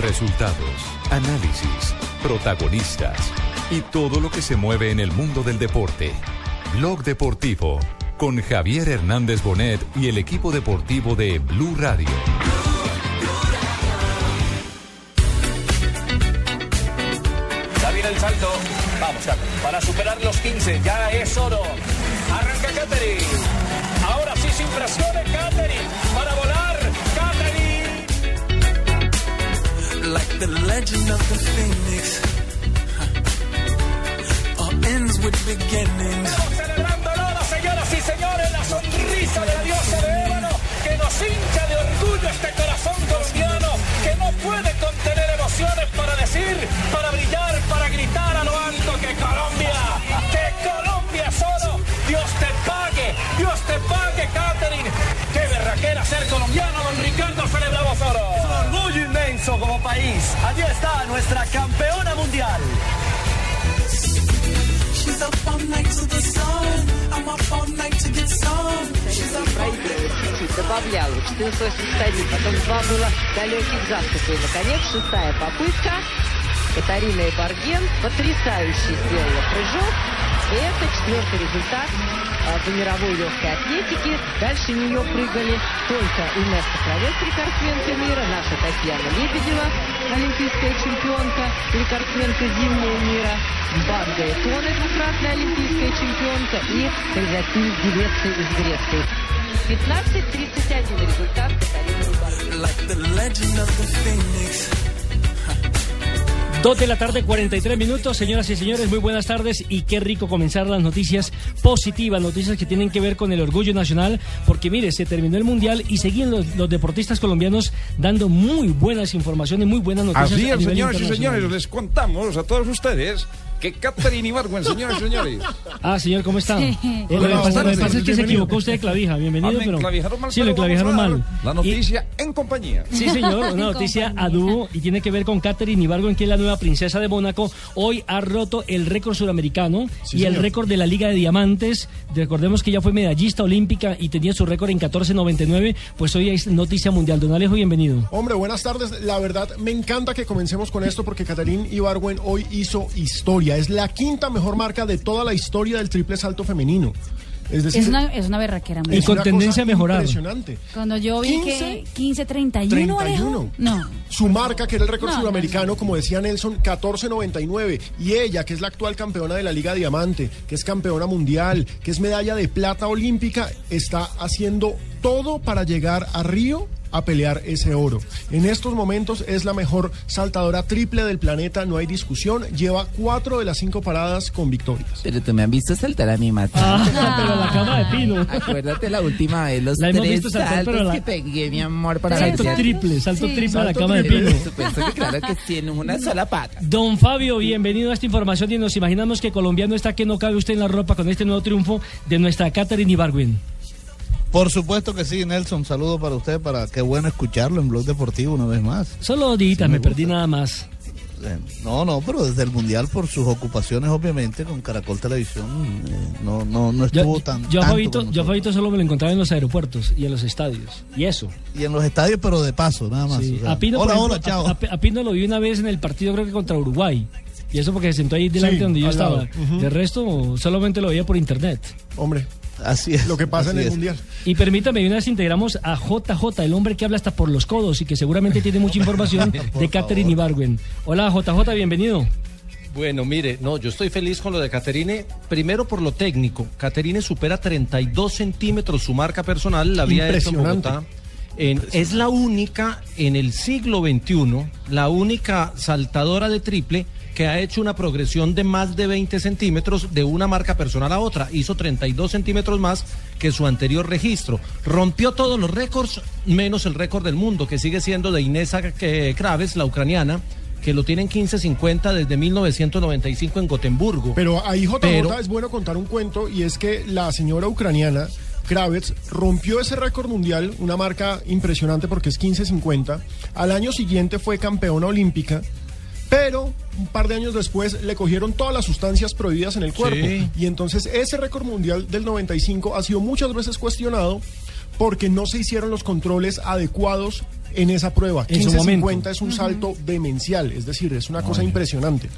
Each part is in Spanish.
Resultados, análisis, protagonistas y todo lo que se mueve en el mundo del deporte. Blog Deportivo con Javier Hernández Bonet y el equipo deportivo de Blue Radio. Ya el salto. Vamos, para superar los 15. Ya es oro. Arranca Katherine. Ahora sí, sin presiones, Katherine. Para volar, Like the legend of the phoenix. All ends with beginnings. Estamos celebrándolo, señoras y señores. La sonrisa de la diosa de ébano que nos hincha de orgullo este corazón colombiano que no puede contener emociones para decir, para brillar, para gritar a lo alto que Colombia, que Colombia es oro. Dios te pague, Dios te pague, Catherine. Qué berraquera ser colombiano, don Ricardo, celebramos oro. Es un orgullo ascenso como país. Allí está nuestra campeona mundial. Добавлял четвертое потом два было далеких заступа. И, наконец, шестая попытка. Катарина Эборген потрясающе сделала прыжок. Это четвертый результат а, по мировой легкой атлетике. Дальше нее прыгали только Инесса Кравец, рекордсменка мира, наша Татьяна Лебедева, олимпийская чемпионка, рекордсменка зимнего мира, Барга Этоне, двукратная олимпийская чемпионка и Хризопиль Девецы из Греции. 15-31 результат Катарины Эбарген. Dos de la tarde, 43 minutos. Señoras y señores, muy buenas tardes y qué rico comenzar las noticias positivas, noticias que tienen que ver con el orgullo nacional, porque mire, se terminó el Mundial y seguían los, los deportistas colombianos dando muy buenas informaciones, muy buenas noticias. Así es, señoras y señores, les contamos a todos ustedes que Catherine Ibargüen, señores y señores. Ah, señor, ¿cómo está? Eh, lo, que pasa, lo que buenas pasa es que se tardes, equivocó usted de clavija, bienvenido, Ah, me pero... enclavijaron mal, sí, lo clavijaron mal. La Y- noticia en compañía. Sí, señor, una noticia a dúo y tiene que ver con Catherine Ibargüen, que es la nueva princesa de Mónaco. Hoy ha roto el récord suramericano y el récord de la Liga de Diamantes. Recordemos que ella fue medallista olímpica y tenía su récord en 14.99. Pues hoy es noticia mundial. Don Alejo, bienvenido. Hombre, buenas tardes. La verdad, me encanta que comencemos con esto porque Catarín Ibargüen hoy hizo historia. Es la quinta mejor marca de toda la historia del triple salto femenino. Es decir, Es una, es una berraquera. Y es con tendencia a mejorar. Impresionante. Cuando yo vi 15, que 15-31, 31. Alejo. No. Su marca, que era el récord No, no, sudamericano, como decía Nelson, 14.99. Y ella, que es la actual campeona de la Liga Diamante, que es campeona mundial, que es medalla de plata olímpica, está haciendo todo para llegar a Río a pelear ese oro. En estos momentos es la mejor saltadora triple del planeta, no hay discusión. Lleva cuatro de las cinco paradas con victorias. Pero tú me has visto saltar a mí más. Ah, pero la cama de pino. Acuérdate la última vez, los La hemos tres visto saltar, saltos pero la- que pegué, mi amor, para Salto vencer. triple, salto Sí. triple a la cama de pino. Por supuesto que claro que tiene una sola pata. Don Fabio, bienvenido a esta información y nos imaginamos que colombiano está que no cabe usted en la ropa con este nuevo triunfo de nuestra Catherine Ibargüen. Por supuesto que sí, Nelson. Saludo para usted, para qué bueno escucharlo en Blog Deportivo una vez más. Solo Sí, me, me perdí nada más. Eh, No, no, pero desde el Mundial por sus ocupaciones, obviamente, con Caracol Televisión, eh, no, no, no Yo, estuvo tan yo, a tanto Fabito, yo. Fabito solo me lo encontraba en los aeropuertos y en los estadios. Y eso. Y en los estadios, pero de paso, nada más. Sí. o sea, a Pino, hola, ejemplo, hola, chao. a- Pino lo vi una vez en el partido, creo que contra Uruguay. Y eso porque se sentó ahí delante Sí, donde yo estaba. De resto, solamente lo veía por internet. Hombre, Así es. lo que pasa en el es. Mundial. Y permítame, una vez integramos a JJ, el hombre que habla hasta por los codos y que seguramente tiene mucha información de Catherine Ibargüen. Hola JJ, bienvenido. Bueno, mire, no, yo estoy feliz con lo de Caterine. Primero por lo técnico. Caterine supera 32 centímetros su marca personal, la había hecho en. Bogotá. En- es la única en el siglo XXI, la única saltadora de triple que ha hecho una progresión de más de 20 centímetros de una marca personal a otra. Hizo 32 centímetros más que su anterior registro. Rompió todos los récords, menos el récord del mundo, que sigue siendo de Inesa eh, Kraves, la ucraniana, que lo tiene en 15.50 desde 1995 en Gotemburgo. Pero ahí JJ Pero- es bueno contar un cuento y es que la señora ucraniana Kravets rompió ese récord mundial, una marca impresionante porque es 15.50. Al año siguiente fue campeona olímpica, pero un par de años después le cogieron todas las sustancias prohibidas en el cuerpo. Sí. Y entonces ese récord mundial del 95 ha sido muchas veces cuestionado porque no se hicieron los controles adecuados en esa prueba. En su 15.50 momento. es un salto demencial, es decir, es una cosa impresionante.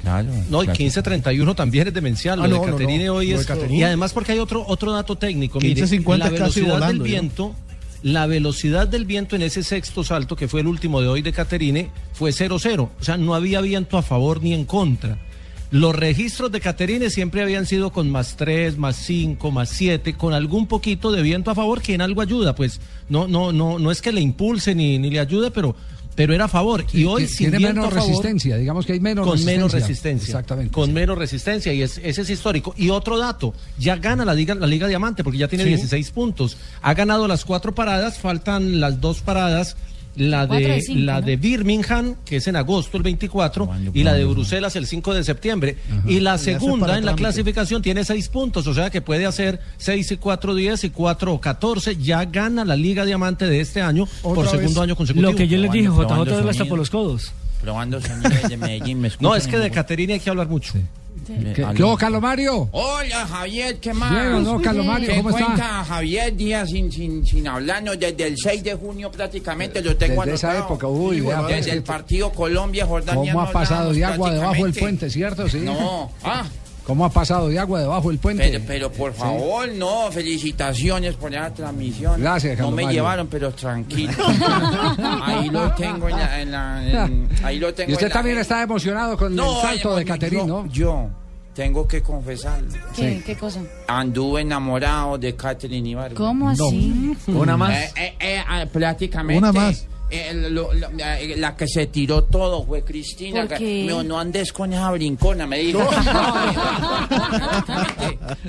No, y 15.31 también es demencial. Ah, lo no, de no, Caterine no, hoy lo de es. Caterine. Y además, porque hay otro, otro dato técnico. Mire, 15.50 la es casi velocidad volando, del ¿no? viento. La velocidad del viento en ese sexto salto, que fue el último de hoy de Caterine, fue 0-0. O sea, no había viento a favor ni en contra. Los registros de Caterine siempre habían sido con más 3, más 5, más 7, con algún poquito de viento a favor que en algo ayuda. Pues no, no, no, no es que le impulse ni, ni le ayude, pero, pero era a favor. Y hoy sin tiene menos a favor, resistencia, digamos que hay menos con resistencia. menos resistencia. Exactamente. Con menos resistencia y es- ese es histórico. Y otro dato, ya gana la Liga, la Liga Diamante porque ya tiene Sí. 16 puntos. Ha ganado las cuatro paradas, faltan las dos paradas. La de, de cinco, la ¿no? de Birmingham, que es en agosto, el 24, y la de Bruselas el 5 de septiembre. Y la segunda en la clasificación tiene seis puntos, o sea que puede hacer 6 y 4, 10 y 4, 14. Ya gana la Liga Diamante de este año por segundo vez. año consecutivo. Lo que yo les dije, JJ hasta por los codos. Probando sonidos de Medellín. ¿me No, es que de? Caterina hay que hablar mucho. Me- ¿Qué, qué hubo, Carlos Mario? Hola Javier, ¿qué más? Bien, ¿o no, Carlos Mario? ¿Qué ¿Cómo está? cuenta Javier Díaz sin, sin, sin hablarnos? Desde el 6 de junio prácticamente lo tengo Desde esa anotado. época, uy, vea, pues, Desde el partido Colombia-Jordania. ¿Cómo no ha pasado de agua debajo del puente, cierto? Sí. No, ah, ¿Cómo ha pasado de agua debajo del puente? pero, pero por favor, no, felicitaciones por esa transmisión. Gracias, No Carlos me Mario. llevaron, pero tranquilo. ahí lo tengo en la... en la- en- ahí lo tengo Y usted en la- también está emocionado con No, el salto de yo- Caterine, ¿no? Yo tengo que confesarlo. ¿Qué, ¿Qué cosa? Anduve enamorado de Catherine Ibargüen. ¿Cómo así? Una más. Eh, eh, eh, ah, prácticamente. Una más. Eh, lo- lo- la que se tiró todo fue Cristina. ¿Por que- qué? No, no andes con esa brincona, me dijo.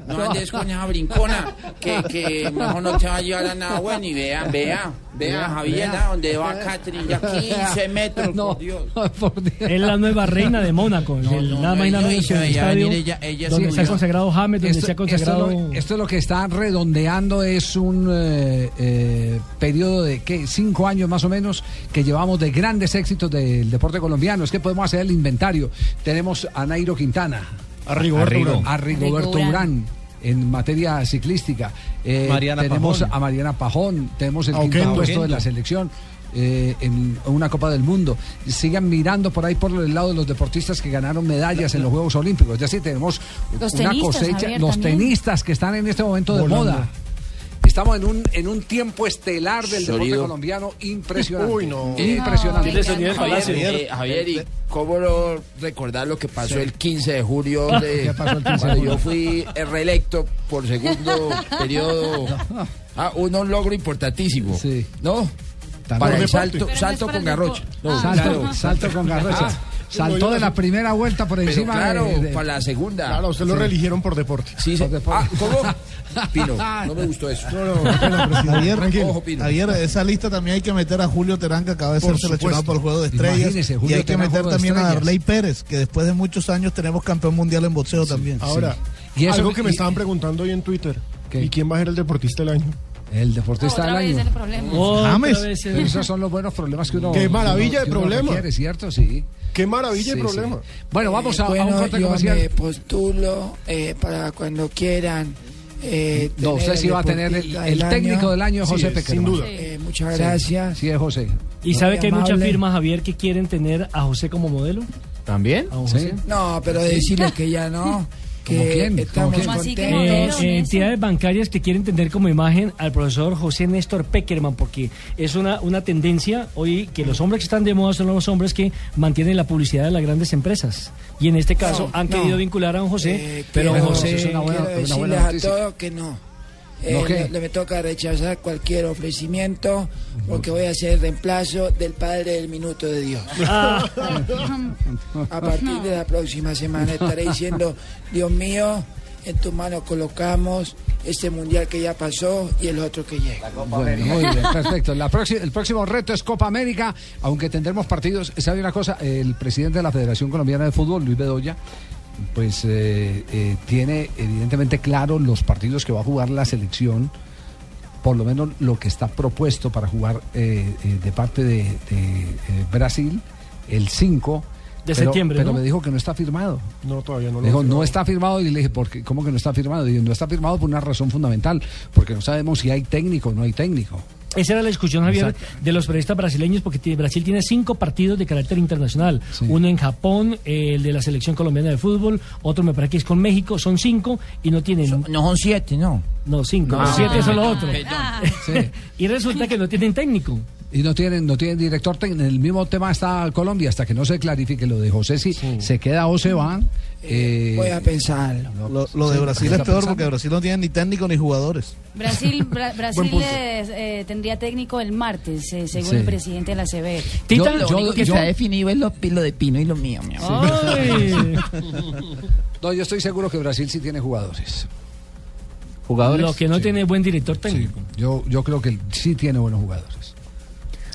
No andes con esa brincona, que, que mejor no te va a llevar a nada bueno. Y vea, vea, vea, Javier, ¿a donde va Catherine, ya 15 metros, No, por Dios. por Dios. Es la nueva reina de Mónaco, el no, nada más y nada no, menos donde se ha consagrado James, donde Esto, se ha consagrado... es lo, esto es lo que está redondeando, es un eh, eh, periodo de ¿qué? cinco años más o menos que llevamos de grandes éxitos del deporte colombiano. Es que podemos hacer el inventario. Tenemos a Nairo Quintana, A Rigoberto Urán. a Rigoberto Rigo Urán. En materia ciclística. Eh, Mariana tenemos Pajón. a Mariana Pajón, tenemos el quinto Oquendo. puesto de la selección. eh, en una Copa del Mundo. Sigan mirando por ahí por el lado de los deportistas que ganaron medallas en los Juegos Olímpicos. Ya sí tenemos Los una tenistas, cosecha. Javier, los también. tenistas que están en este momento de Volando. moda. Estamos en un, en un tiempo estelar del deporte Sólido. colombiano impresionante. Uy, no. Impresionante. Tiene sonido de Javier, palacio. eh, Javier, ¿y cómo no recordar lo que pasó el 15 de julio de ¿Qué pasó el 15 de cuando julio? yo fui eh, reelecto por segundo periodo? Ah, un, un logro importantísimo. Sí. ¿No? También. Para el salto, deporte. salto con no garrocha. deporte. No, Salto, salto con garrocha. Ah. Saltó de la primera vuelta por Pero encima claro, de, de- para la segunda. Claro, usted lo reeligieron por deporte. Sí, sí. por deporte. Ah, ¿cómo? Pino, no me gustó eso. No, no. Ayer. Ojo, Pino. ayer esa lista también hay que meter a Julio Terán, que acaba de Por ser seleccionado supuesto. por el Juego de Estrellas. Imagínese, y hay que meter también a. Darley Pérez, que después de muchos años tenemos campeón mundial en boxeo también. Ahora, Y eso- algo que me y- estaban preguntando hoy en Twitter. ¿Qué? ¿Y quién va a ser el deportista del año? el deportista del año. el problema. James. Esos son los buenos problemas que uno. Qué maravilla de que uno problema. requiere, ¿cierto? Sí. Qué maravilla Sí, de problema. sí. Bueno, vamos a, a un Bueno, corte yo comercial. me postulo eh, para cuando quieran. eh, No, usted el sí va a tener el, el técnico del año, Sí, José Peckerman. sin duda. Eh, muchas Sí. gracias. Sí, es José. ¿Y sabe que hay muchas firmas, Javier, que quieren tener a José como modelo? ¿También? ¿A Sí. José? No, pero decirles que ya no. ¿Cómo Que quién? estamos Eh, contentos. eh, eso. entidades bancarias que quieren tener como imagen al profesor José Néstor Peckerman, porque es una, una tendencia hoy que los hombres que están de moda son los hombres que mantienen la publicidad de las grandes empresas. Y en este caso No, han no. querido vincular a don José, Eh, pero don José es una buena- una buena a todos que no. Eh, le, le me toca rechazar cualquier ofrecimiento porque voy a ser reemplazo del Padre del Minuto de Dios. Ah, A partir de la próxima semana estaré diciendo, Dios mío, en tus manos colocamos este mundial que ya pasó y el otro que llega. Bueno, muy bien, perfecto. La el próximo reto es Copa América, aunque tendremos partidos. ¿Sabe una cosa? El presidente de la Federación Colombiana de Fútbol, Luis Bedoya, pues eh, eh, tiene evidentemente claro los partidos que va a jugar la selección, por lo menos lo que está propuesto para jugar eh, eh, de parte de, de, eh, Brasil, el 5 De pero- septiembre, Pero ¿no? me dijo que no está firmado. No, todavía no lo dijo, no está firmado y le dije, ¿por qué? ¿cómo que no está firmado? Y no está firmado por una razón fundamental, porque no sabemos si hay técnico o no hay técnico. Esa era la discusión, Javier, Exacto. de los periodistas brasileños, porque Brasil tiene cinco partidos de carácter internacional. Uno en Japón, eh, el de la selección colombiana de fútbol, otro me parece que es con México, son cinco y no tienen... no son siete, ¿no? No, cinco. No. siete son los otros. Sí. y resulta que no tienen técnico. Y no tienen, no tienen director técnico. En el mismo tema está Colombia, hasta que no se clarifique lo de José si se queda o se van. eh, Voy a pensarlo. Lo, lo de Brasil es peor pensando. porque Brasil no tiene ni técnico ni jugadores. Brasil, Bra- Brasil eh, tendría técnico el martes, eh, según Sí. el presidente de la CB. Tita, lo único que está definido es lo, lo de Pino y lo mío, mi amor. Ay. No, yo estoy seguro que Brasil sí tiene jugadores. Jugadores. Lo que no tiene buen director técnico. Yo, yo creo que sí tiene buenos jugadores.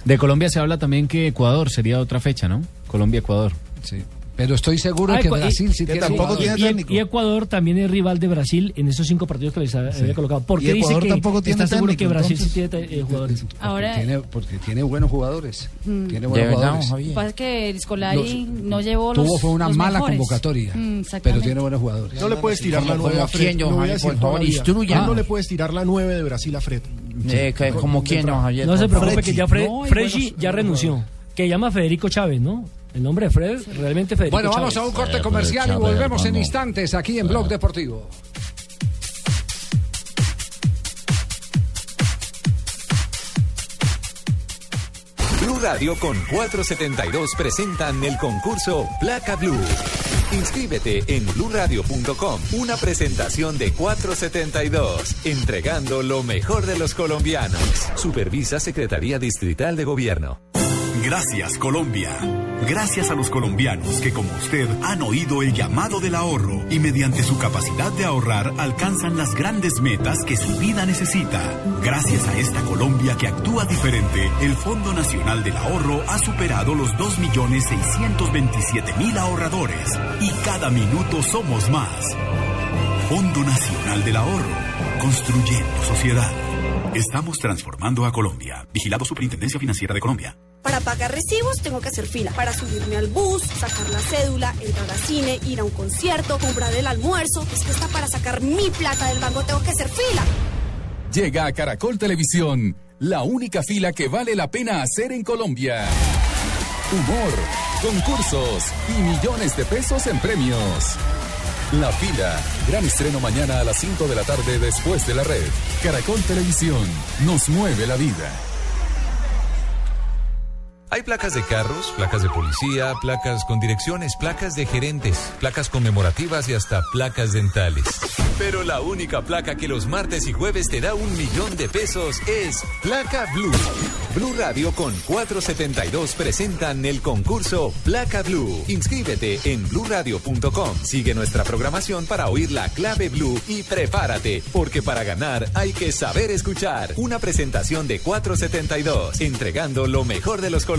De Colombia se habla también que Ecuador sería otra fecha, ¿no? Colombia-Ecuador. Sí. Pero estoy seguro Ah, que Brasil sí tiene y- jugadores. y, y Ecuador también es rival de Brasil en esos cinco partidos que les ha- había colocado. Porque dice Ecuador que tampoco tiene está seguro técnico, que Brasil entonces. sí tiene eh, jugadores. Ahora- Tiene, porque tiene buenos jugadores. Mm. Tiene buenos jugadores. Lo que pasa es que el Scolari Los- no llevó los Tuvo fue una mala mejores. convocatoria, Mm, pero tiene buenos jugadores. No le puedes tirar la nueve a Fred. no. No le puedes tirar la 9 de Brasil a Fred. Como quién, don Javier. No se preocupe que ya Fred, No, hay Freschi buenos- ya renunció. Que llama Federico Chávez, ¿no? El nombre de Fred, realmente Federico Bueno, vamos Chávez. a un corte comercial y volvemos en instantes aquí en Blog Deportivo. Blue Radio con 472 presentan el concurso Placa Blue. Inscríbete en bluradio.com. Una presentación de 472, entregando lo mejor de los colombianos. Supervisa Secretaría Distrital de Gobierno. Gracias Colombia. Gracias a los colombianos que como usted han oído el llamado del ahorro y mediante su capacidad de ahorrar alcanzan las grandes metas que su vida necesita. Gracias a esta Colombia que actúa diferente, el Fondo Nacional del Ahorro ha superado los 2.627.000 ahorradores y cada minuto somos más. Fondo Nacional del Ahorro, construyendo sociedad. Estamos transformando a Colombia. Vigilado Superintendencia Financiera de Colombia. Para pagar recibos tengo que hacer fila. Para subirme al bus, sacar la cédula, entrar al cine, ir a un concierto, comprar el almuerzo. Es que hasta para sacar mi plata del banco tengo que hacer fila. Llega a Caracol Televisión, la única fila que vale la pena hacer en Colombia. Humor, concursos y millones de pesos en premios. La fila, gran estreno mañana a las 5 de la tarde después de la red. Caracol Televisión, nos mueve la vida. Hay placas de carros, placas de policía, placas con direcciones, placas de gerentes, placas conmemorativas y hasta placas dentales. Pero la única placa que los martes y jueves te da un millón de pesos es Placa Blue. Blue Radio con 472 presentan el concurso Placa Blue. Inscríbete en bluradio.com. Sigue nuestra programación para oír la clave Blue y prepárate, porque para ganar hay que saber escuchar. Una presentación de 472, entregando lo mejor de los colombianos.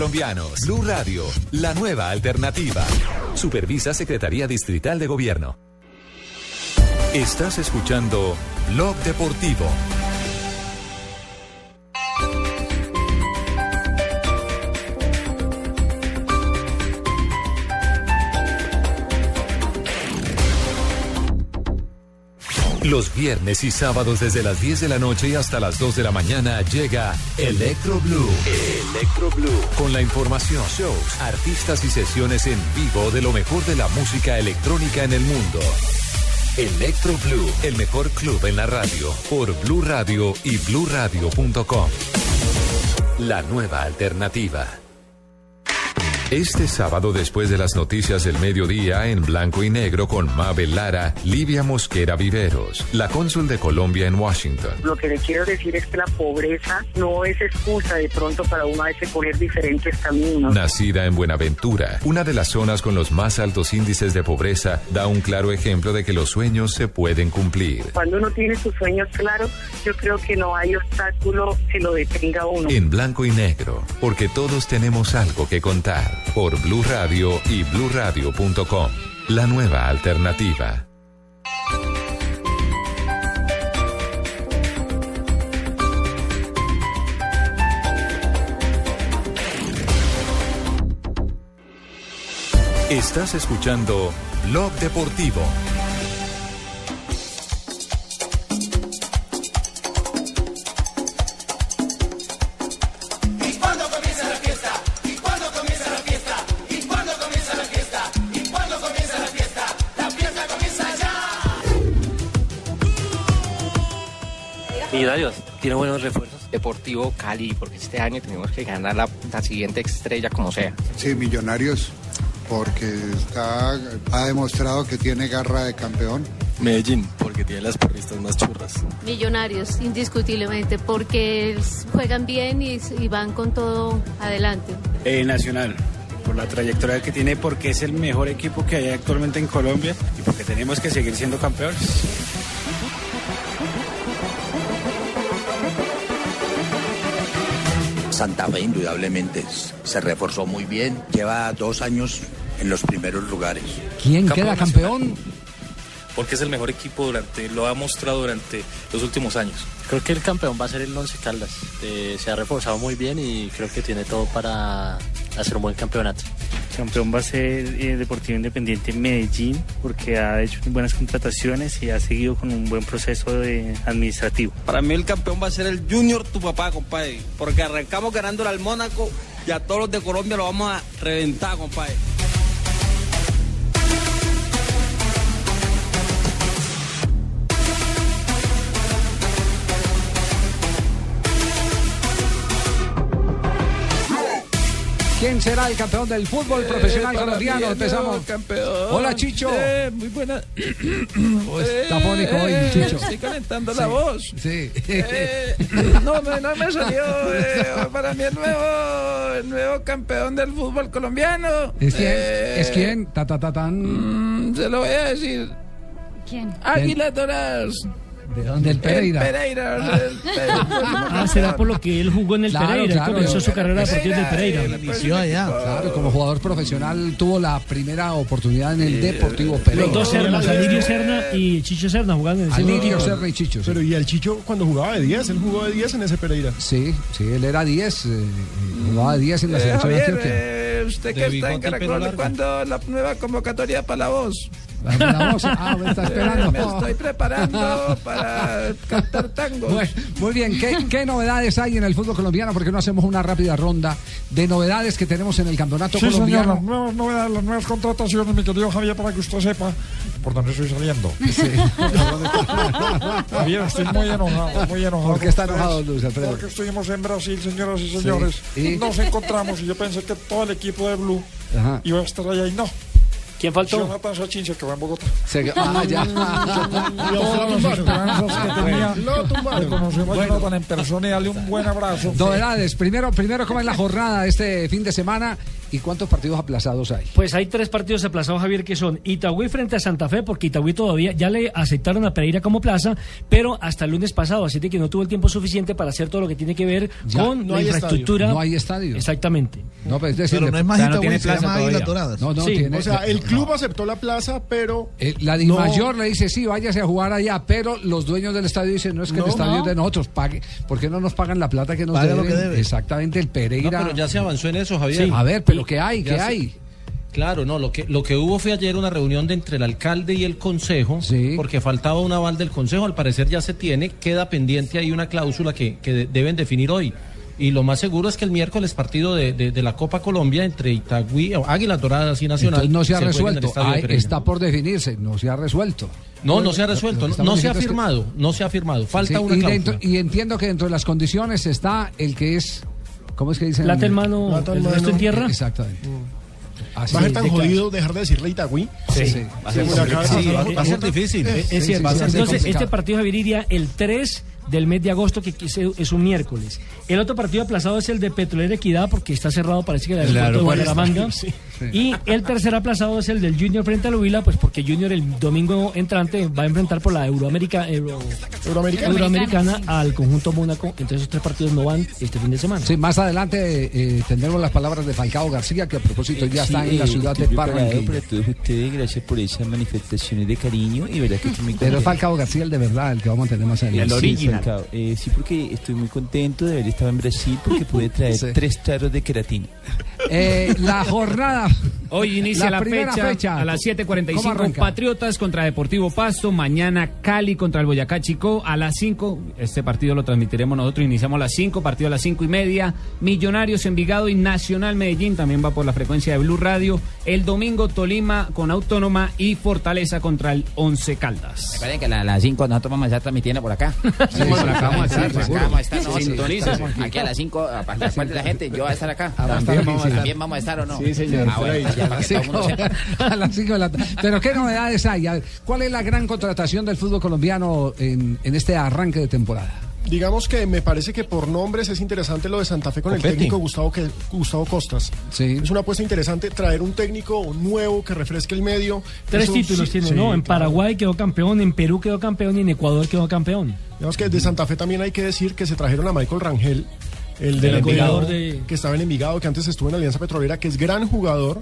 Blue Radio, la nueva alternativa. Supervisa Secretaría Distrital de Gobierno. Estás escuchando Blog Deportivo. Los viernes y sábados desde las 10 de la noche hasta las 2 de la mañana llega Electro Blue. Electro Blue. Con la información, shows, artistas y sesiones en vivo de lo mejor de la música electrónica en el mundo. Electro Blue, el mejor club en la radio, por Blue Radio y bluradio.com. La nueva alternativa. Este sábado, después de las noticias del mediodía, en blanco y negro con Mabel Lara, Livia Mosquera Viveros, la cónsul de Colombia en Washington. Lo que le quiero decir es que la pobreza no es excusa de pronto para uno a veces diferentes caminos. Nacida en Buenaventura, una de las zonas con los más altos índices de pobreza, da un claro ejemplo de que los sueños se pueden cumplir. Cuando uno tiene sus sueños claros, yo creo que no hay obstáculo que lo detenga uno. En blanco y negro, porque todos tenemos algo que contar. Por Blue Radio y bluradio.com. La nueva alternativa. Estás escuchando Blog Deportivo. Tiene buenos refuerzos. Deportivo Cali, porque este año tenemos que ganar la, la siguiente estrella como sea. Sí, Millonarios, porque está, ha demostrado que tiene garra de campeón. Medellín, porque tiene las porristas más churras. Millonarios, indiscutiblemente, porque juegan bien y, y van con todo adelante. Eh, Nacional, por la trayectoria que tiene, porque es el mejor equipo que hay actualmente en Colombia y porque tenemos que seguir siendo campeones. Santa Fe indudablemente se reforzó muy bien, lleva dos años en los primeros lugares. ¿Quién queda campeón? Porque es el mejor equipo durante, lo ha mostrado durante los últimos años. Creo que el campeón va a ser el Once Caldas. Eh, se ha reforzado muy bien y creo que tiene todo para hacer un buen campeonato. Campeón va a ser eh, Deportivo Independiente Medellín porque ha hecho buenas contrataciones y ha seguido con un buen proceso administrativo. Para mí el campeón va a ser el Junior tu papá, compadre, porque arrancamos ganándole al Mónaco y a todos los de Colombia lo vamos a reventar, compadre. ¿Quién será el campeón del fútbol profesional colombiano? Empezamos. Hola, Chicho. Eh, muy buena. está fónico hoy, Eh, Chicho. Estoy calentando Sí, la voz. Sí. Eh, no, me, no me salió. eh, para mí el nuevo, el nuevo campeón del fútbol colombiano. ¿Es quién? Eh, ¿Es quién? Ta, ta, ta, tan. mm, se lo voy a decir. ¿Quién? Águila Doradas. ¿De dónde? El Pereira. Pereira. el Pereira. Ah, será por lo que él jugó en el Claro, Pereira. Él claro. comenzó su carrera deportiva en el Pereira. Inició allá. Claro, como jugador profesional tuvo la primera oportunidad en el Deportivo Pereira. Los dos Sernas, Alirio Serna y Chicho Serna jugando en el Alirio. Serna y Chicho. Pero y el Chicho cuando jugaba de 10, él jugó de 10 en ese Pereira. Sí, sí, él era 10, eh, eh, jugaba 10 en la Eh, selección Javier, antioquia. eh, usted que De está en Caracol. ¿cuándo la nueva convocatoria para la voz? La- la voz, ah, me está esperando. Me estoy preparando para cantar. Bueno, muy bien, ¿Qué, qué novedades hay en el fútbol colombiano? Porque no hacemos una rápida ronda de novedades que tenemos en el campeonato Sí, señor, colombiano. las nuevas novedades, las nuevas contrataciones, mi querido Javier, para que usted sepa por dónde estoy saliendo. Javier, estoy muy enojado, muy enojado. ¿Por qué está enojado, Luis Alfredo? Porque estuvimos en Brasil, señoras y señores. Sí, ¿y? Nos encontramos y yo pensé que todo el equipo de Blue Ajá. iba a estar allá y no. ¿Quién faltó? Jonathan Sachin se quedó en Bogotá. Se- ah, ya. Que Lo tumbaron. conocer a Jonathan en persona y darle un buen abrazo. Novedades, primero, primero, ¿cómo es la jornada este fin de semana y cuántos partidos aplazados hay? Pues hay tres partidos aplazados, Javier, que son Itagüí frente a Santa Fe, porque Itagüí todavía ya le aceptaron a Pereira como plaza, pero hasta el lunes pasado, así de que no tuvo el tiempo suficiente para hacer todo lo que tiene que ver Ya, con no la hay infraestructura. estadio. No hay estadio. Exactamente. No, pues, es decir, Pero no es más sea, no Itagüí, tiene se plaza llama Águilas todavía. Doradas. No, no, Sí, tiene. O sea, el club aceptó la plaza, pero Eh, la Di No. Mayor le dice, sí, váyase a jugar allá, pero los dueños del estadio dicen, no es que el No. estadio No. es de nosotros, pague. ¿Por qué no nos pagan la plata que nos Pague lo deben? que debe. Exactamente, el No, Pereira. pero ya se avanzó en eso, Javier. Sí. A ver, pero ¿qué hay? Ya ¿Qué se- hay? Claro, no, lo que, lo que hubo fue ayer una reunión de entre el alcalde y el consejo, porque faltaba un aval del consejo, al parecer ya se tiene, queda pendiente ahí una cláusula que, que de- deben definir hoy. Y lo más seguro es que el miércoles partido de, de- de la Copa Colombia entre Itagüí, o Águilas Doradas y Nacional. Entonces no se ha resuelto. Ay, está por definirse, no se ha resuelto. No, no se ha resuelto, no, se ha que- firmado, no se ha firmado, falta Sí, una y, cláusula. dentro- y entiendo que dentro de las condiciones está el que es, ¿cómo es que dicen? Plata en mano, Plata en el mano. resto en tierra. Exactamente. Así va a ser tan de claro. jodido dejar de decirle Itagüí. Sí, sí. Sí, Va a ser Sí, la va a ser jota. difícil. Es cierto. Entonces, este partido Javier iría el 3 del mes de agosto, que es un miércoles. El otro partido aplazado es el de Petrolera Equidad, porque está cerrado, parece que el aeropuerto de aeropuerto Bucaramanga. Sí. Y el tercer aplazado es el del Junior frente a Huila, pues porque Junior el domingo entrante va a enfrentar por la Euroamérica, Euro- Euroamericana. Euroamericana al conjunto Mónaco. Entonces, esos tres partidos no van este fin de semana. Sí, más adelante eh, tendremos las palabras de Falcao García, que a propósito ya está en la eh, ciudad de Barranquilla. para todos ustedes, gracias por esas manifestaciones de cariño y verdad que estoy muy Pero. Falcao García el de verdad, el que vamos a tener más adelante. Sí, Falcao. Eh, sí, porque estoy muy contento de haber estado en Brasil porque pude traer Sí. tres tarros de queratina. Eh, la jornada Hoy inicia la, primera fecha, a las ¿Cómo 7:45 arranca? Patriotas contra Deportivo Pasto, mañana Cali contra el Boyacá Chico a las 5, este partido lo transmitiremos nosotros, iniciamos a las 5, partido a las 5 y media, Millonarios Envigado y Nacional Medellín también va por la frecuencia de Blue Radio, el domingo Tolima con Autónoma y Fortaleza contra el Once Caldas. Recuerden que a las 5 nosotros vamos a estar transmitiendo por acá. Sí, por acá vamos a estar, Por acá vamos a estar. Aquí a las 5, para la cuenta de la gente, yo voy a estar acá. Ah, También vamos, sí. también vamos a estar o no. Sí, señor. Bueno, ya, a, las que todo el cinco, mundo sepa. a las cinco de la tarde. Pero ¿qué novedades hay? A ver, ¿Cuál es la gran contratación del fútbol colombiano en, en este arranque de temporada? Digamos que me parece que por nombres es interesante lo de Santa Fe con el técnico Gustavo, que, Gustavo Costas. Es una apuesta interesante traer un técnico nuevo que refresque el medio. Tres Eso títulos sí- tiene, sí, ¿no? En claro. Paraguay quedó campeón, en Perú quedó campeón y en Ecuador quedó campeón. Digamos que de Santa Fe también hay que decir que se trajeron a Michael Rangel, el El del goleador de- que estaba en Envigado, que antes estuvo en Alianza Petrolera, que es gran jugador.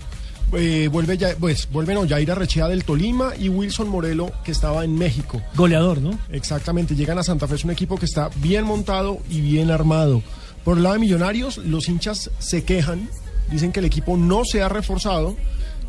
Eh, vuelve ya, pues vuelven Oyair Arrechea del Tolima y Wilson Morelo, que estaba en México. Goleador, ¿no? Exactamente, llegan a Santa Fe, es un equipo que está bien montado y bien armado. Por el lado de Millonarios, los hinchas se quejan, dicen que el equipo no se ha reforzado.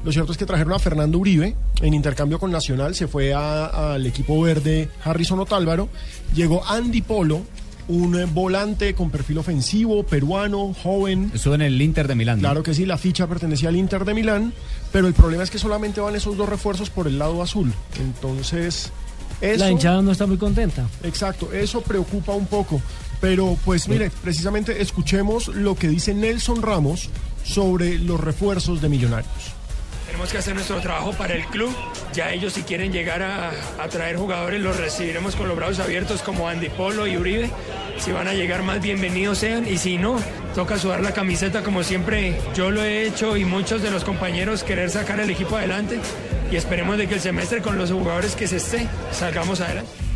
Lo cierto es que trajeron a Fernando Uribe en intercambio con Nacional, se fue al equipo verde Harrison Otálvaro. Llegó Andy Polo, un volante con perfil ofensivo, peruano, joven. Estuvo en el Inter de Milán. Claro que sí, la ficha pertenecía al Inter de Milán, pero el problema es que solamente van esos dos refuerzos por el lado azul. Entonces, eso... La hinchada no está muy contenta. Exacto, eso preocupa un poco. Pero pues mire, precisamente escuchemos lo que dice Nelson Ramos sobre los refuerzos de Millonarios. Tenemos que hacer nuestro trabajo para el club. Ya ellos si quieren llegar a, a traer jugadores los recibiremos con los brazos abiertos como Andy Polo y Uribe. Si van a llegar más bienvenidos sean y si no, toca sudar la camiseta como siempre yo lo he hecho y muchos de los compañeros querer sacar el equipo adelante y esperemos de que el semestre con los jugadores que se esté salgamos adelante.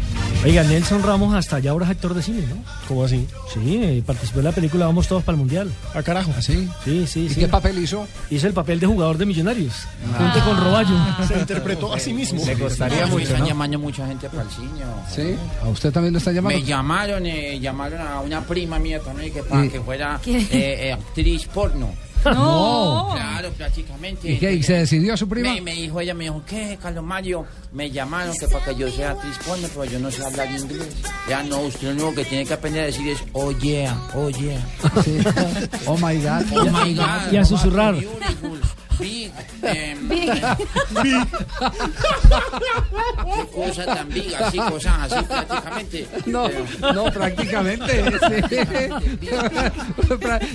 Oiga, Nelson Ramos hasta allá ahora es actor de cine, ¿no? ¿Cómo así? Sí, eh, participó en la película Vamos Todos para el Mundial. ¿A carajo? ¿Sí? Sí, sí, ¿Y sí. qué papel hizo? Hizo el papel de jugador de Millonarios, junto con Roballo. Se interpretó a sí mismo. Me gustaría Me mucho, están ¿no? llamando mucha gente para el cine. ¿Sí? ¿A usted también lo está llamando? Me llamaron, eh, llamaron a una prima mía también que para ¿Y- que fuera eh, eh, actriz porno. No. Claro, prácticamente. ¿Y qué? ¿Y se decidió su prima? Me, me dijo ella, me dijo, ¿qué, Carlos Mario? Me llamaron que para que yo sea actriz porno, pero yo no sé hablar inglés. Ya no, usted lo único que tiene que aprender a decir es, oh yeah, oh yeah. Oh my God. Oh my God. Y a susurrar. Big, em, Big. Qué cosa tan big, así, cosas así prácticamente. No, Pero- no, prácticamente.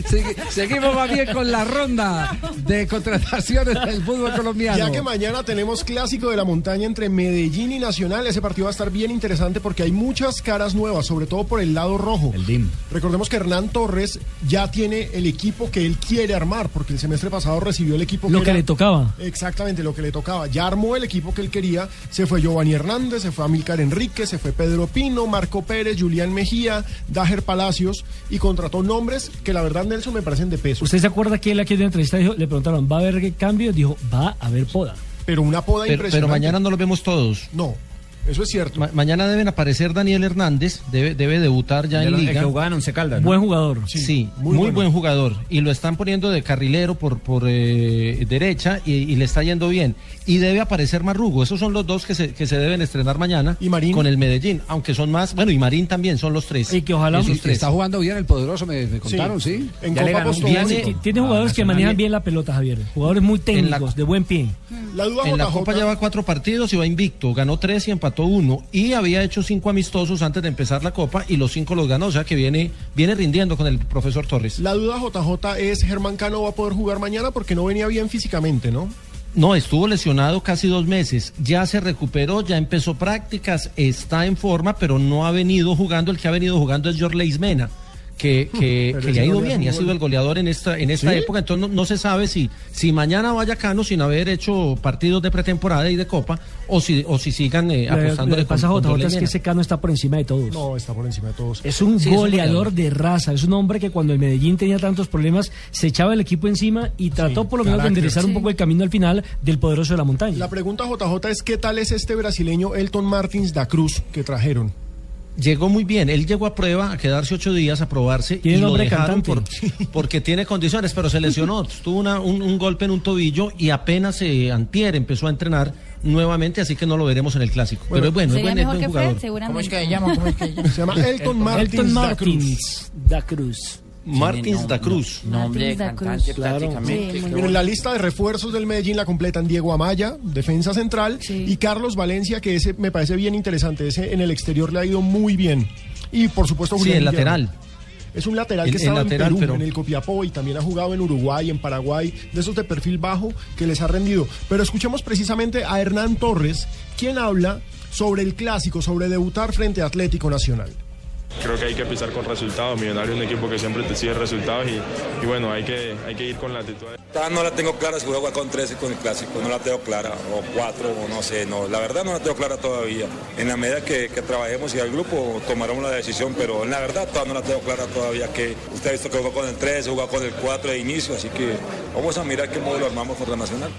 sí. Seguimos más bien con la ronda de contrataciones del fútbol colombiano. Ya que mañana tenemos clásico de la montaña entre Medellín y Nacional, ese partido va a estar bien interesante porque hay muchas caras nuevas, sobre todo por el lado rojo. El DIM. Recordemos que Hernán Torres ya tiene el equipo que él quiere armar, porque el semestre pasado recibió el equipo Lo que era- le tocaba. Exactamente, lo que le tocaba. Ya armó el equipo que él quería. Se fue Giovanni Hernández, se fue Amílcar Enrique, se fue Pedro Pino, Marco Pérez, Julián Mejía, Dager Palacios y contrató nombres que la verdad, Nelson, me parecen de peso. ¿Usted se acuerda que él aquí en la entrevista dijo, le preguntaron, ¿va a haber cambios? Dijo, va a haber poda. Pero una poda Pero, impresionante. pero mañana no los vemos todos. No, eso es cierto. Ma- mañana deben aparecer Daniel Hernández, debe, debe debutar ya en los- Liga. que jugaba en Once Caldas, ¿no? Buen jugador. Sí, muy muy, bueno. buen jugador. Y lo están poniendo de carrilero por, por eh, derecha y, y le está yendo bien. Y debe aparecer Marrugo. Esos son los dos que se, que se deben estrenar mañana con el Medellín. Aunque son más, bueno, y Marín también son los tres. Y que ojalá Esos Y tres. está jugando bien el poderoso, me, me contaron, ¿sí? En Ya le Copa. Tiene, tiene jugadores que manejan bien la pelota, Javier. Jugadores muy técnicos, de buen pie. La duda En la Copa lleva cuatro partidos y va invicto. Ganó tres y empató uno. Y había hecho cinco amistosos antes de empezar la Copa y los cinco los ganó. O sea que viene, viene rindiendo con el profesor Torres. La duda JJ es Germán Cano va a poder jugar mañana porque no venía bien físicamente, ¿no? No, estuvo lesionado casi dos meses. Ya se recuperó, ya empezó prácticas, está en forma, pero no ha venido jugando. El que ha venido jugando es George Leismena. Que, que, que le ha ido bien y ha sido el goleador en esta, en esta ¿Sí? época. Entonces no, no se sabe si, si mañana vaya Cano sin haber hecho partidos de pretemporada y de Copa o si, o si sigan eh, Lo que apostándole pasa, con- con JJ, es que ese Cano está por encima de todos. No, está por encima de todos. Es un Sí, es un goleador de raza, es un hombre que cuando el Medellín tenía tantos problemas se echaba el equipo encima y trató por lo menos de enderezar un poco el camino al final del poderoso de la montaña. La pregunta JJ es ¿qué tal es este brasileño Elton Martins da Cruz que trajeron? Llegó muy bien. Él llegó a prueba, a quedarse ocho días, a probarse. Y lo dejaron por, porque tiene condiciones, pero se lesionó. Tuvo una- un, un golpe en un tobillo y apenas eh, antier empezó a entrenar nuevamente, así que no lo veremos en el clásico. pero es bueno, es Sería buen, es mejor buen que jugador. Fred, seguramente. ¿Cómo es que se llama? ¿Cómo es que se llama? Se llama Elton Martins Elton da Martins da Cruz. Martins da Cruz. Nombre da Cruz. Claro. prácticamente. Sí, Miren, la lista de refuerzos del Medellín la completan Diego Amaya, defensa central, y Carlos Valencia, que ese me parece bien interesante. Ese en el exterior le ha ido muy bien. Y por supuesto, Sí, Julián el Guillermo. lateral. Es un lateral El- que el estaba lateral, en Perú, pero- en el Copiapó y también ha jugado en Uruguay, en Paraguay, de esos de perfil bajo que les ha rendido. Pero escuchemos precisamente a Hernán Torres, quien habla sobre el clásico, sobre debutar frente a Atlético Nacional. Creo que hay que pisar con resultados. Millonario es un equipo que siempre te sigue resultados y, y bueno, hay que, hay que ir con la actitud. Todavía no la tengo clara si voy a jugar con 13 con el clásico, no la tengo clara, o 4, o no sé, no, la verdad no la tengo clara todavía. En la medida que, que trabajemos y al grupo tomaremos la decisión, pero en la verdad todavía no la tengo clara todavía, que usted ha visto que jugó con el 13, jugó con el 4 de inicio, así que vamos a mirar qué modelo armamos la Nacional.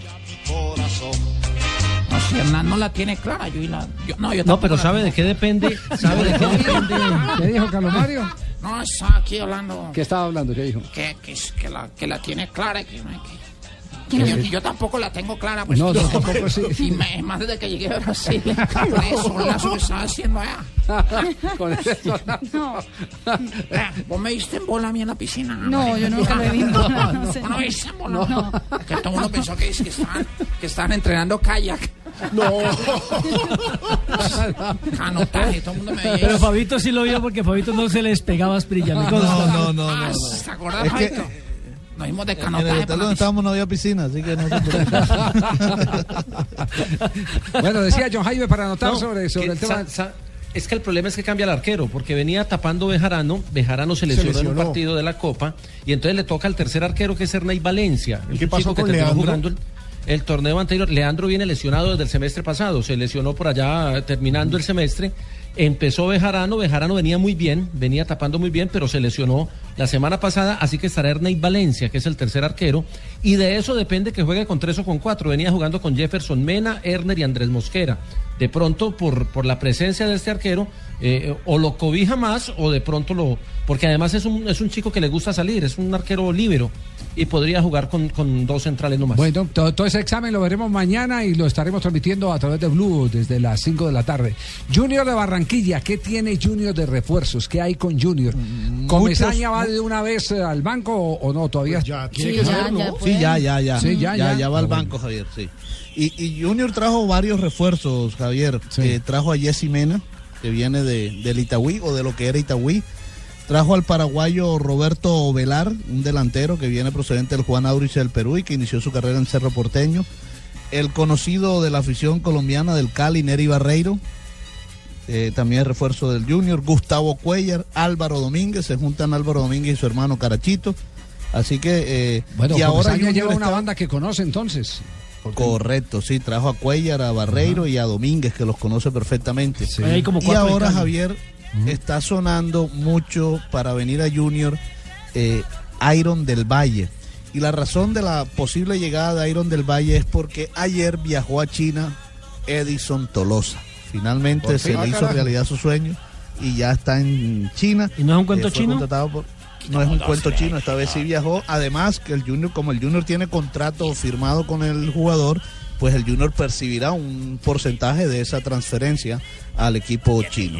No, si Hernán no la tiene clara, yo, y la, yo no, yo No, tampoco pero la ¿sabe tengo. de qué depende? ¿Sabe de qué depende? ¿Qué dijo Carlos Mario? No, está aquí hablando ¿Qué estaba hablando? ¿Qué dijo? que, que, es- que, la, que la tiene clara. Que, no hay que- que yo, yo tampoco la tengo clara. Pues, No, no, tampoco sí. Y me- más desde que llegué a Brasil. Con eso, lazo que estaba haciendo allá. Con eso, No, Vos me viste en bola a mí en la piscina. No, yo nunca lo he visto, no sé. ¿No me viste en bola? No. Que todo el mundo pensó que, que, estaban, que estaban entrenando kayak. No. Canotaje, todo el mundo me veía. Pero Fabito sí lo vio porque Fabito no se le despegaba a consta. No, no, no. Ah, no. ¿te Es que- Fabito? Nos dimos de En el hotel donde estábamos no había piscina, así que no se. Bueno, decía John Jaime para anotar No, sobre, sobre que el tema. es que el problema es que cambia el arquero, porque venía tapando Bejarano, Bejarano se Se lesionó, en lesionó. un partido de la Copa, y entonces le toca al tercer arquero que es Ernei Valencia. ¿Y qué pasó chico que con terminó Leandro? jugando el, el torneo anterior. Leandro viene lesionado desde el semestre pasado, se lesionó por allá terminando el semestre. Empezó Bejarano, Bejarano venía muy bien, venía tapando muy bien, pero se lesionó la semana pasada, así que estará Ernei Valencia, que es el tercer arquero, y de eso depende que juegue con tres o con cuatro. Venía jugando con Jefferson Mena, Erner y Andrés Mosquera. De pronto, por, por la presencia de este arquero, eh, o lo cobija más, o de pronto lo. Porque además es un, es un chico que le gusta salir, es un arquero líbero, y podría jugar con, con dos centrales nomás. Bueno, todo, todo ese examen lo veremos mañana y lo estaremos transmitiendo a través de Blue desde las 5 de la tarde. Junior de Barranquilla, ¿qué tiene Junior de refuerzos? ¿Qué hay con Junior? ¿Comesaña va de una vez eh, al banco o, o no? Todavía ya tiene Sí, que ya, ¿no? ya Sí, ya, ya, ya. Sí, ya, ya. ya va al banco, Javier, sí. Y, y Junior trajo varios refuerzos, Javier. Eh, trajo a Jesse Mena, que viene de, del Itagüí o de lo que era Itagüí. Trajo al paraguayo Roberto Velar, un delantero que viene procedente del Juan Aurich del Perú y que inició su carrera en Cerro Porteño. El conocido de la afición colombiana del Cali, Neri Barreiro, eh, también refuerzo del Junior. Gustavo Cuellar, Álvaro Domínguez, se juntan Álvaro Domínguez y su hermano Carachito. Así que. eh, Bueno, y ahora Junior lleva una está- banda que conoce entonces. Correcto, sí, trajo a Cuellar, a Barreiro y a Domínguez, que los conoce perfectamente. Ahí hay como y cuatro de está sonando mucho para venir a Junior eh, Iron del Valle. Y la razón de la posible llegada de Iron del Valle es porque ayer viajó a China Edison Tolosa. Finalmente ¿Por se le Ah, hizo carajo. realidad su sueño y ya está en China. ¿Y no es un cuento Eh, fue chino? por- no es un cuento chino, esta vez sí viajó. Además, que el Junior, como el Junior tiene contrato firmado con el jugador, pues el Junior percibirá un porcentaje de esa transferencia al equipo chino.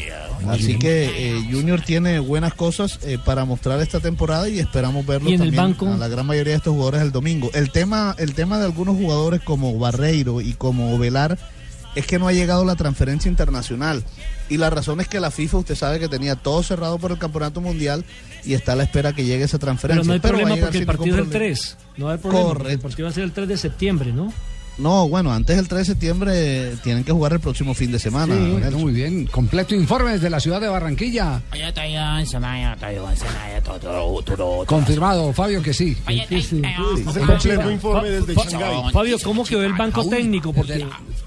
Así que eh, Junior tiene buenas cosas eh, para mostrar esta temporada y esperamos verlo ¿Y en el también banco? a la gran mayoría de estos jugadores el domingo. El tema, el tema de algunos jugadores como Barreiro y como Velar es que no ha llegado la transferencia internacional. Y la razón es que la FIFA, usted sabe que tenía todo cerrado por el Campeonato Mundial y está a la espera que llegue esa transferencia. Pero no hay Pero problema porque el partido es el problema. 3. No hay problema. Correcto. El partido va a ser el 3 de septiembre, ¿no? No, bueno, antes del 3 de septiembre eh, tienen que jugar el próximo fin de semana. Sí, muy bien. Completo informe desde la ciudad de Barranquilla. Confirmado, Fabio, que sí. Completo informe desde Shanghái. Fabio, ¿cómo quedó el banco técnico? Porque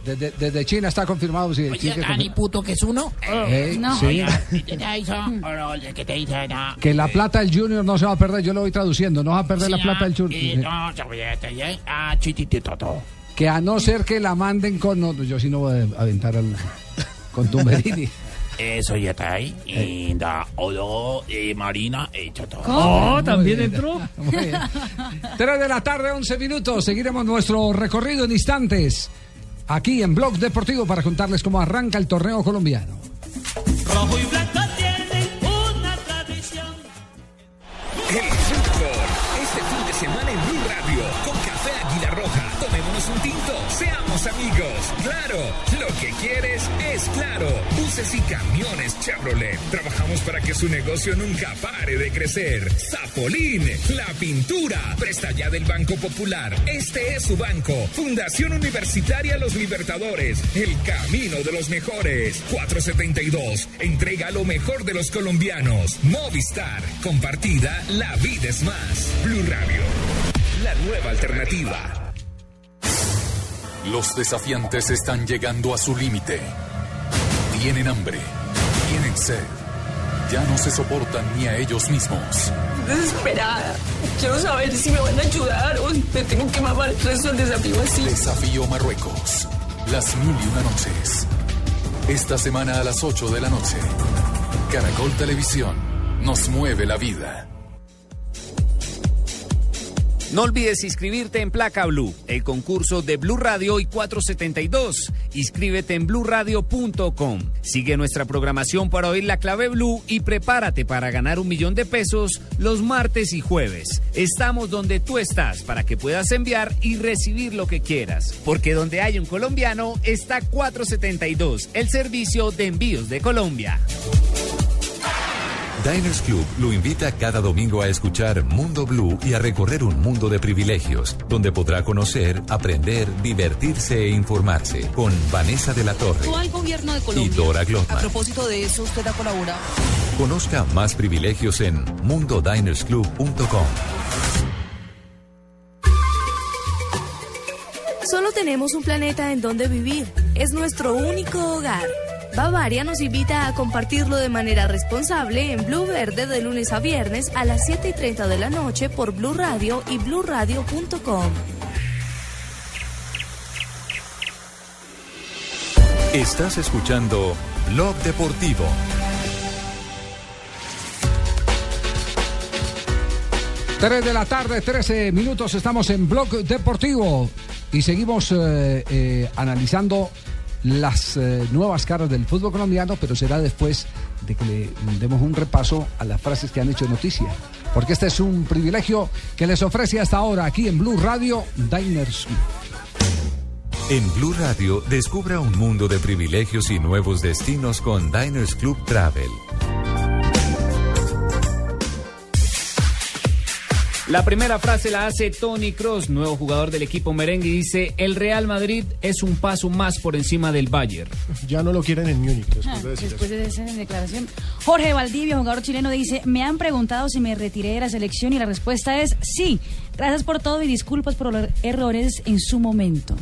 Desde, desde- desde China está confirmado. Sí, sí, que, Dani puto que es uno. Eh, no. sí. ¿Qué te dice? No. que la plata del Junior no se va a perder. Yo lo voy traduciendo. No va a perder la plata del Y Junior. Que a no ser que la manden con. No, yo sí no voy a aventar al. Con Tumberini. Eso ya está ahí. Y da Odo y Marina hecho todo. Oh, también entró. Muy bien. 3 de la tarde, 11 minutos. Seguiremos nuestro recorrido en instantes. Aquí en Blog Deportivo para contarles cómo arranca el torneo colombiano. Rojo y blanco tienen una tradición. Seamos amigos. Claro. Lo que quieres es claro. Buses y camiones Chevrolet. Trabajamos para que su negocio nunca pare de crecer. Zapolín. La pintura. Presta ya del Banco Popular. Este es su banco. Fundación Universitaria Los Libertadores. El camino de los mejores. 472. Entrega lo mejor de los colombianos. Movistar. Compartida. La vida es más. Blue Radio. La nueva alternativa. Los desafiantes están llegando a su límite. Tienen hambre, tienen sed. Ya no se soportan ni a ellos mismos. Desesperada. Quiero saber si me van a ayudar o me tengo que mamar el resto del desafío así. Desafío Marruecos. Las mil y una noches. Esta semana a las 8 de la noche. Caracol Televisión. Nos mueve la vida. No olvides inscribirte en Placa Blue, el concurso de Blue Radio y 472. Inscríbete en bluradio.com. Sigue nuestra programación para oír la clave Blue y prepárate para ganar un millón de pesos los martes y jueves. Estamos donde tú estás para que puedas enviar y recibir lo que quieras. Porque donde hay un colombiano está 472, el servicio de envíos de Colombia. Diners Club lo invita cada domingo a escuchar Mundo Blue y a recorrer un mundo de privilegios, donde podrá conocer, aprender, divertirse e informarse con Vanessa de la Torre al gobierno de y Colombia. Dora A Glotman. propósito de eso, usted ha colaborado. Conozca más privilegios en mundodinersclub.com. Solo tenemos un planeta en donde vivir. Es nuestro único hogar. Bavaria nos invita a compartirlo de manera responsable en Blue Verde de lunes a viernes a las 7 y 30 de la noche por Blue Radio y bluradio.com. Estás escuchando Blog Deportivo. Tres de la tarde, 13 minutos, estamos en Blog Deportivo y seguimos eh, eh, analizando las eh, nuevas caras del fútbol colombiano, pero será después de que le demos un repaso a las frases que han hecho noticia. Porque este es un privilegio que les ofrece hasta ahora aquí en Blue Radio Diners. En Blue Radio, descubra un mundo de privilegios y nuevos destinos con Diners Club Travel. La primera frase la hace Tony Cross, nuevo jugador del equipo merengue, y dice, el Real Madrid es un paso más por encima del Bayern. Ya no lo quieren en Múnich Ah, Después de esa declaración. Jorge Valdivia, jugador chileno, dice, me han preguntado si me retiré de la selección y la respuesta es sí. Gracias por todo y disculpas por los errores en su momento.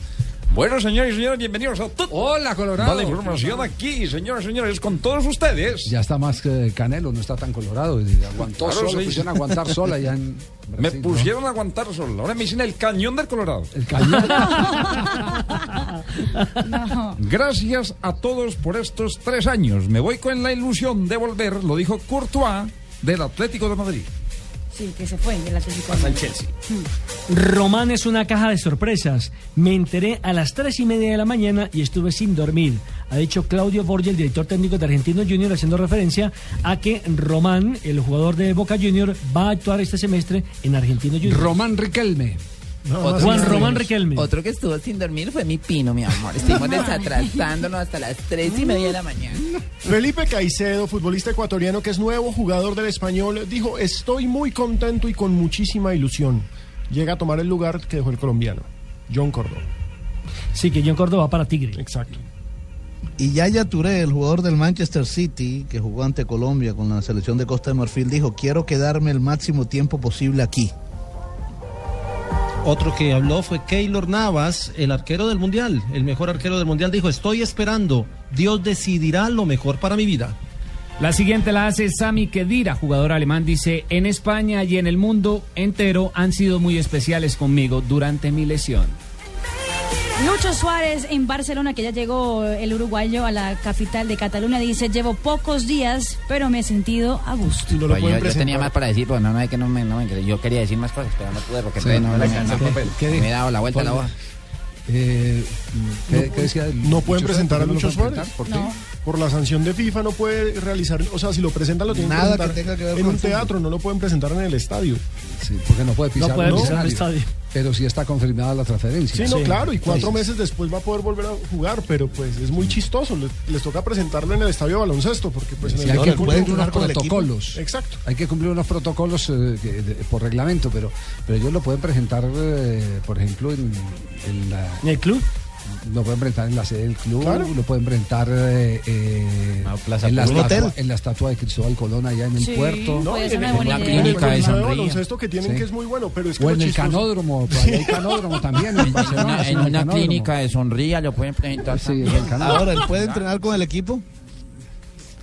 Bueno, señores y señores, bienvenidos a todo. Hola, Colorado. La información aquí, señoras y señores, con todos ustedes. Ya está más que Canelo, no está tan colorado. Aguantó Claro, solo, sí. pusieron a aguantar sola ya en Me ¿no? pusieron a aguantar solo. Ahora me dicen el cañón del Colorado. El cañón. Gracias a todos por estos tres años. Me voy con la ilusión de volver, lo dijo Courtois del Atlético de Madrid. Sí, que se fue del Atlético. Pasa Madrid. Chelsea. Román es una caja de sorpresas. Me enteré a las tres y media de la mañana y estuve sin dormir. Ha dicho Claudio Borgia, el director técnico de Argentino Junior, haciendo referencia a que Román, el jugador de Boca Junior, va a actuar este semestre en Argentino Junior. Román Riquelme. Otro- Juan Román Riquelme. Otro que estuvo sin dormir fue mi pino, mi amor. Estuvimos desatrasándonos hasta las tres y media de la mañana. Felipe Caicedo, futbolista ecuatoriano que es nuevo jugador del español, dijo, estoy muy contento y con muchísima ilusión. Llega a tomar el lugar que dejó el colombiano, John Córdoba. Sí, que John Córdoba va para Tigre. Exacto. Y Yaya Touré, el jugador del Manchester City, que jugó ante Colombia con la selección de Costa de Marfil, dijo, quiero quedarme el máximo tiempo posible aquí. Otro que habló fue Keylor Navas, el arquero del Mundial, el mejor arquero del Mundial, dijo, estoy esperando, Dios decidirá lo mejor para mi vida. La siguiente la hace Sami Kedira, jugador alemán, dice, en España y en el mundo entero han sido muy especiales conmigo durante mi lesión. Lucho Suárez en Barcelona, que ya llegó el uruguayo a la capital de Cataluña, dice, llevo pocos días, pero me he sentido a gusto. Pues yo, yo tenía más para decir, pero no, no es que no me, no me- yo quería decir más cosas, pero no pude porque Sí, no, no me- no- el. ¿Qué me dijo? he dado la vuelta a la hoja. Eh, ¿qué, qué decía? el No pueden Lucho presentar a ¿Por qué no Lucho lo Suárez. ¿Por qué? Por la sanción de FIFA no puede realizar, o sea, si lo presentan lo tienen Nada que que tenga que ver en con un el teatro, no lo pueden presentar en el estadio. Sí, porque no puede pisar, No puede pisar el escenario. estadio. Pero sí está confirmada la transferencia. Sí, no, claro, y cuatro meses después va a poder volver a jugar, pero pues es muy chistoso. Les, les toca presentarlo en el estadio de baloncesto, porque pues en el hay que cumplir unos protocolos. Exacto. Hay que cumplir unos protocolos eh, de- por reglamento, pero, pero ellos lo pueden presentar, eh, por ejemplo, en, en la... ¿En el club? Lo pueden presentar en la sede del club, Claro. lo pueden presentar eh, eh, en, la estatua, Hotel. en la estatua de Cristóbal Colón allá en el Sí, puerto. No, en, en el torneo de baloncesto que tienen Sí. que es muy bueno, pero es que O en el chistoso- canódromo, pues ahí hay canódromo también en Barcelona. Una- sí, en hay una canódromo. clínica de sonría lo pueden presentar. Sí, en el canódromo. Ahora, ¿él puede entrenar con el equipo?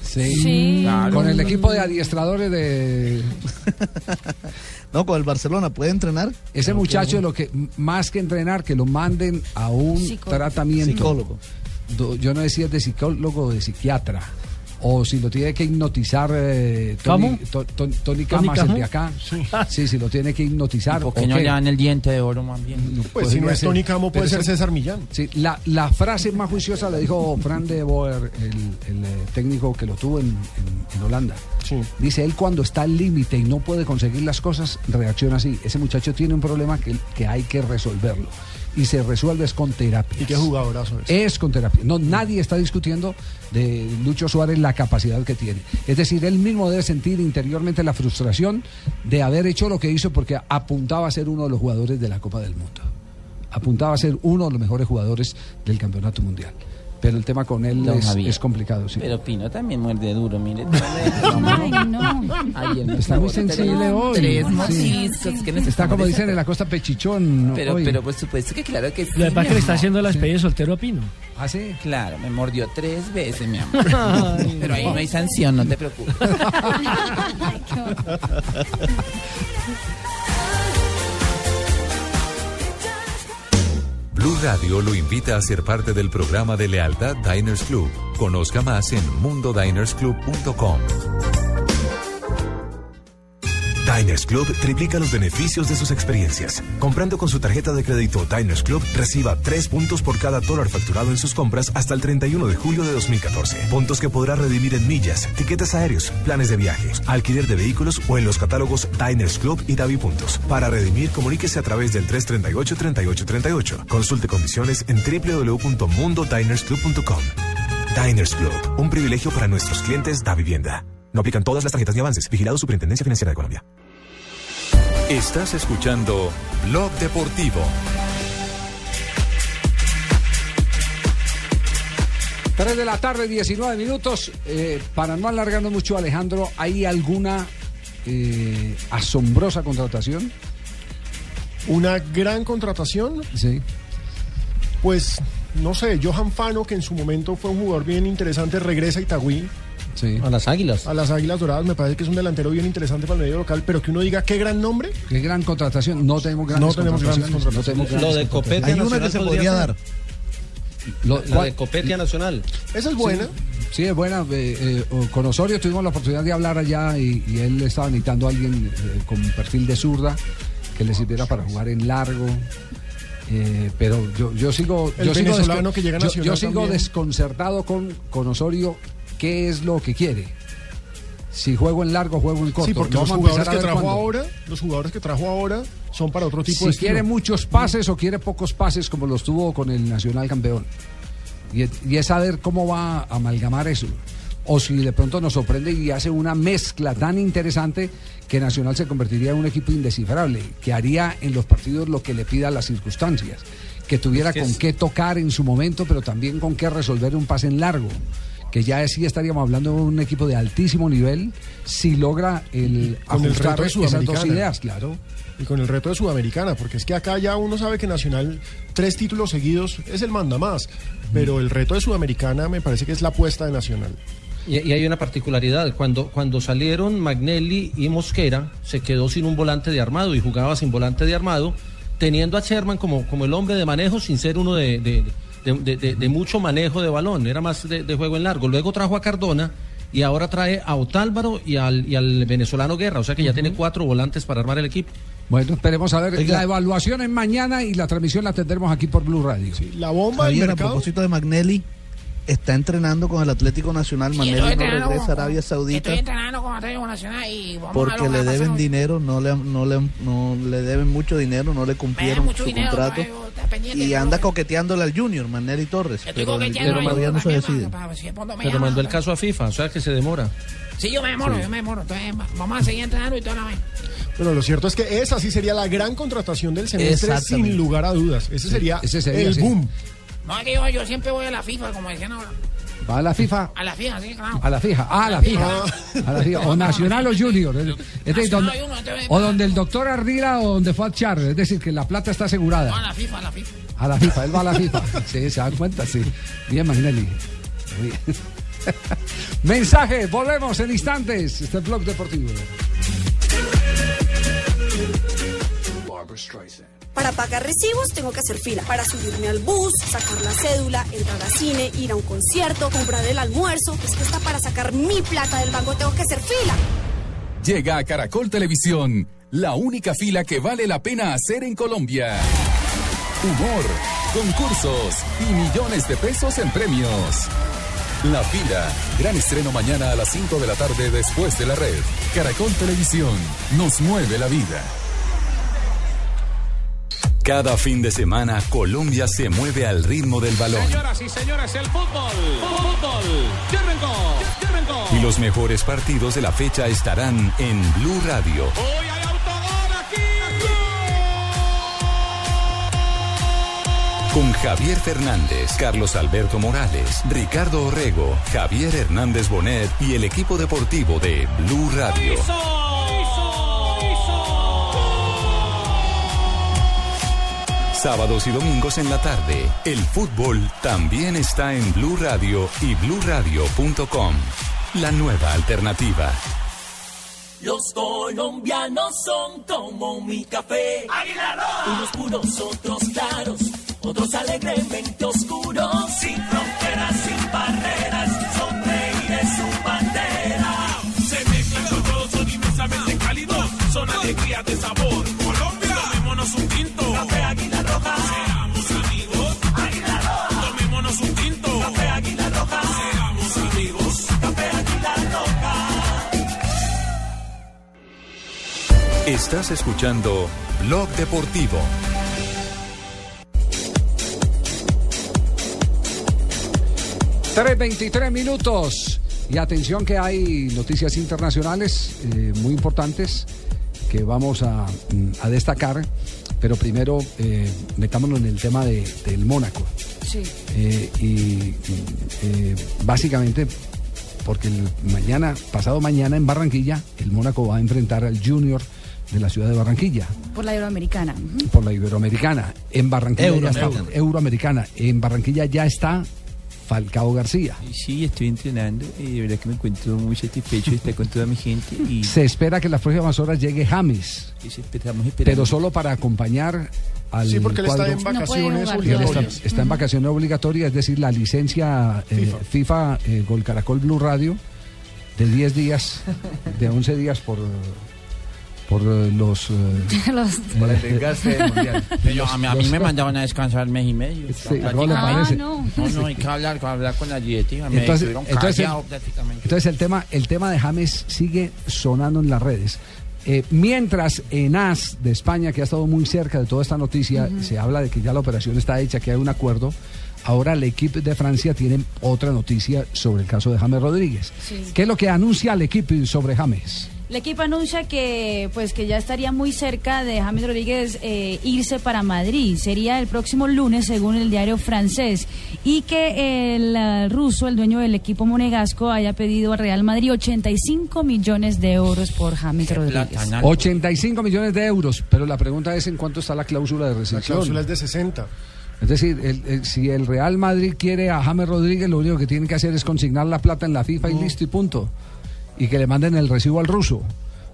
Sí. Sí. Con el equipo de adiestradores de. No, con el Barcelona, ¿puede entrenar? Ese muchacho, lo que más que entrenar, que lo manden a un Psicólogo. tratamiento. Psicólogo. Yo no decía de psicólogo o de psiquiatra. O si lo tiene que hipnotizar eh, Tony. To- To- Tony ¿Tony Camas, el de acá. Sí. si lo tiene que hipnotizar. ¿Por qué ¿o no le dan el diente de oro más bien? Pues si no es ser. Tony Camo, puede Pero ser César Millán. Sí, la, la frase más juiciosa la dijo Fran de Boer, el, el, eh, técnico que lo tuvo en, en- en Holanda. Dice, él cuando está al límite y no puede conseguir las cosas, reacciona así. Ese muchacho tiene un problema que, que hay que resolverlo. Y se resuelve es con terapia. Y qué jugadorazo es. Es con terapia. No, nadie está discutiendo de Lucho Suárez la capacidad que tiene. Es decir, él mismo debe sentir interiormente la frustración de haber hecho lo que hizo porque apuntaba a ser uno de los jugadores de la Copa del Mundo. Apuntaba a ser uno de los mejores jugadores del Campeonato Mundial. Pero el tema con él es, complicado, sí. Pero Pino también muerde duro, mire. Ay, no. Está muy sensible hoy. Tres Sí. que Está como dicen en la costa pechichón. Pero, hoy. pero por supuesto que claro que sí. Lo que pasa es que le está haciendo la despedida soltero a Pino. ¿Ah, sí? Claro, me mordió tres veces, mi amor. Ay, pero ahí no. no hay sanción, no te preocupes. Radio lo invita a ser parte del programa de lealtad Diners Club. Conozca más en mundodinersclub.com. Diners Club triplica los beneficios de sus experiencias. Comprando con su tarjeta de crédito Diners Club, reciba 3 puntos por cada dólar facturado en sus compras hasta el 31 de julio de 2014. Puntos que podrá redimir en millas, tiquetes aéreos, planes de viaje, alquiler de vehículos o en los catálogos Diners Club y Davi Puntos. Para redimir, comuníquese a través del 338-3838. Consulte condiciones en www.mundodinersclub.com. Diners Club, un privilegio para nuestros clientes da vivienda. No aplican todas las tarjetas ni avances. Vigilado Superintendencia Financiera de Colombia. Estás escuchando Blog Deportivo. Tres de la tarde, 19 minutos. Eh, para no alargarnos mucho, Alejandro, ¿hay alguna eh, asombrosa contratación? Una gran contratación. Sí. Pues, no sé, Johan Fano, que en su momento fue un jugador bien interesante, regresa a Itagüí. A las águilas. A las Águilas Doradas me parece que es un delantero bien interesante para el medio local, pero que uno diga qué gran nombre. Qué gran contratación. No tenemos grandes No tenemos grandes contrataciones. No tenemos Lo de grandes Copetia. Hay una que se podría dar. Lo- La de Copetia Nacional. Esa es buena. Sí, sí, es buena. Eh, eh, con Osorio tuvimos la oportunidad de hablar allá y, y él estaba necesitando a alguien eh, con perfil de zurda que le sirviera para jugar en largo. Eh, pero yo, yo sigo, El yo sigo, que llega yo- sigo desconcertado con, con Osorio. ¿Qué es lo que quiere? Si juego en largo, juego en corto. Sí, porque los jugadores que trajo ahora, los jugadores que trajo ahora son para otro tipo si de estilo. quiere muchos pases o quiere pocos pases como los tuvo con el Nacional campeón. Y, es- y es saber cómo va a amalgamar eso. O si de pronto nos sorprende y hace una mezcla tan interesante que Nacional se convertiría en un equipo indescifrable, que haría en los partidos lo que le pida las circunstancias, que tuviera Es que con es- qué tocar en su momento, pero también con qué resolver un pase en largo. Que ya sí estaríamos hablando de un equipo de altísimo nivel si logra el con el reto de esas dos Sudamericana. ideas, claro. Y con el reto de Sudamericana, porque es que acá ya uno sabe que Nacional, tres títulos seguidos, es el manda más. Pero el reto de Sudamericana me parece que es la apuesta de Nacional. Y, y hay una particularidad, cuando, cuando salieron Magnelli y Mosquera, se quedó sin un volante de armado y jugaba sin volante de armado teniendo a Sherman como, como el hombre de manejo sin ser uno de, de- de- de- de- de mucho manejo de balón, era más de, de juego en largo. Luego trajo a Cardona y ahora trae a Otálvaro y al, y al venezolano Guerra, o sea que ya tiene cuatro volantes para armar el equipo. Bueno, esperemos a ver. Oiga. La evaluación es mañana y la transmisión la tendremos aquí por Blue Radio. La bomba Javier, a propósito de Magnelli, está entrenando con el Atlético Nacional. Estoy no regresa a Arabia Saudita Estoy entrenando con Atlético Nacional y vamos a ver porque le pasar deben dinero, no le, no, le, no le deben mucho dinero, no le cumplieron mucho su dinero, contrato. yo Y anda coqueteándole al Junior, Magnelli Torres. Estoy Pero, el- pero todavía no se ¿para qué, decide. Pero mandó el caso a FIFA, o sea que se demora. Sí, yo me demoro, Sí. yo me demoro. Entonces, va- vamos a seguir entrenando y toda la vez. Pero lo cierto es que esa sí sería la gran contratación del semestre, sin lugar a dudas. Ese Sí, sería, ese sería, el sí. boom. No, es que yo, yo siempre voy a la FIFA, como decían ahora. ¿Va a la FIFA? A la FIFA, sí, claro. A la fija, ah, a la fija. A la fija. O Nacional o Junior. Es donde- o donde el doctor Ardila o donde fue a Char. Es decir, que la plata está No, a asegurada. la FIFA, a la FIFA. A la FIFA, él va a la FIFA. Sí, se dan cuenta, sí. Bien, Magnelli. Bien. Mensaje, volvemos en instantes. Este es Blog Deportivo. Para pagar recibos tengo que hacer fila. Para subirme al bus, sacar la cédula, entrar al cine, ir a un concierto, comprar el almuerzo. Es que hasta para sacar mi plata del banco tengo que hacer fila. Llega a Caracol Televisión, la única fila que vale la pena hacer en Colombia. Humor, concursos y millones de pesos en premios. La fila, gran estreno mañana a las 5 de la tarde después de la red. Caracol Televisión, nos mueve la vida. Cada fin de semana, Colombia se mueve al ritmo del balón. Señoras y señores, el fútbol. Fútbol. Y los mejores partidos de la fecha estarán en Blue Radio. Hoy hay autogol aquí. Con Javier Fernández, Carlos Alberto Morales, Ricardo Orrego, Javier Hernández Bonet y el equipo deportivo de Blue Radio. Sábados y domingos en la tarde, el fútbol también está en Blue Radio y bluradio.com. La nueva alternativa. Los colombianos son como mi café. Unos puros, otros claros, otros alegremente oscuros. Sin fronteras, sin barreras, sonreír es su bandera. Se mezclan con todos, son inmensamente cálidos. Son alegría de sabor. Estás escuchando Blog Deportivo. Tres 23 minutos. Y atención que hay noticias internacionales eh, muy importantes que vamos a, mm, a destacar. Pero primero eh, metámonos en el tema de- del Mónaco. Sí. Eh, y mm, eh, básicamente porque el mañana, pasado mañana en Barranquilla, el Mónaco va a enfrentar al Junior de la ciudad de Barranquilla Por la Euroamericana. Ujú. por la Iberoamericana. En Barranquilla ya está Euroamericana. Euroamericana. En Barranquilla ya está Falcao García. Sí, estoy entrenando y de verdad que me encuentro muy satisfecho de estar con toda mi gente y Se espera que en las próximas horas llegue James, esperamos pero solo para acompañar al Sí, porque él está en vacaciones está, obligatorias. está en vacaciones obligatorias, es decir, la licencia eh, FIFA, eh, Gol Caracol Blue Radio de 10 días, de 11 días por, por eh, los... eh, Los- Por el desgaste del mundial. Pero a mí, a mí Los- me mandaban a descansar mes y medio. Sí, prácticamente. ¿cómo le parece? Ah, no. No, no, hay que hablar, hablar con la directiva. Me Entonces, callado prácticamente. entonces el tema, el tema de James sigue sonando en las redes. Eh, mientras en AS de España, que ha estado muy cerca de toda esta noticia, se habla de que ya la operación está hecha, que hay un acuerdo. Ahora el equipo de Francia tiene otra noticia sobre el caso de James Rodríguez. Sí. ¿Qué es lo que anuncia el equipo sobre James? El equipo anuncia que pues que ya estaría muy cerca de James Rodríguez eh, irse para Madrid. Sería el próximo lunes, según el diario francés. Y que el eh, ruso, el dueño del equipo monegasco, haya pedido al Real Madrid 85 millones de euros por James Rodríguez. 85 millones de euros, pero la pregunta es en cuánto está la cláusula de La rescisión. cláusula es de 60. Es decir, el- el- si el Real Madrid quiere a James Rodríguez, lo único que tiene que hacer es consignar la plata en la FIFA y listo y punto. Y que le manden el recibo al ruso.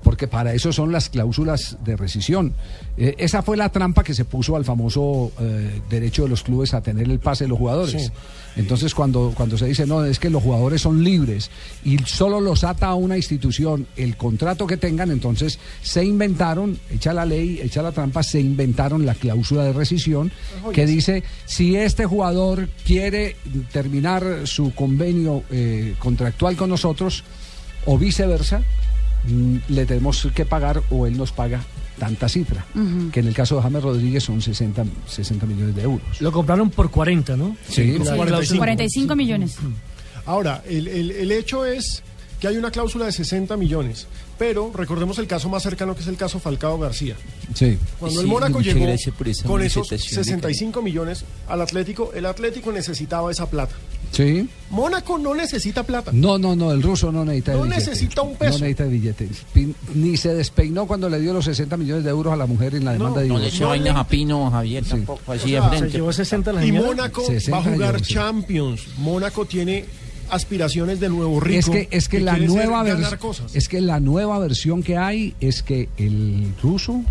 porque para eso son las cláusulas de rescisión. Eh, esa fue la trampa que se puso al famoso eh, derecho de los clubes a tener el pase de los jugadores. Sí. Entonces, cuando, cuando se dice, no, es que los jugadores son libres y solo los ata a una institución el contrato que tengan, entonces se inventaron, echa la ley, echa la trampa, se inventaron la cláusula de rescisión que dice, si este jugador quiere terminar su convenio eh, contractual con nosotros o viceversa, mm, le tenemos que pagar o él nos paga tanta cifra, que en el caso de James Rodríguez son 60, 60 millones de euros. Lo compraron por 40, ¿no? Sí, sí, cláusula. 45 millones. Ahora, el, el- el hecho es que hay una cláusula de 60 millones, pero recordemos el caso más cercano que es el caso Falcao García. Sí. Cuando Sí, el Mónaco llegó por esa con esos manifestación de 65 millones al Atlético, el Atlético necesitaba esa plata. Sí. Mónaco no necesita plata. No, no, no, el ruso no necesita No billete. necesita un peso. No necesita billete. Pin- Ni se despeinó cuando le dio los 60 millones de euros a la mujer en la demanda de No le divorcio. vainas a Pino, Javier, tampoco, así de O sea, frente. Se llevó 60 la Y. Mónaco 60 va a jugar sí. Champions. Mónaco tiene aspiraciones de nuevo rico. Es que, es que, la nueva ganar vers- cosas. es que la nueva versión que hay es que el ruso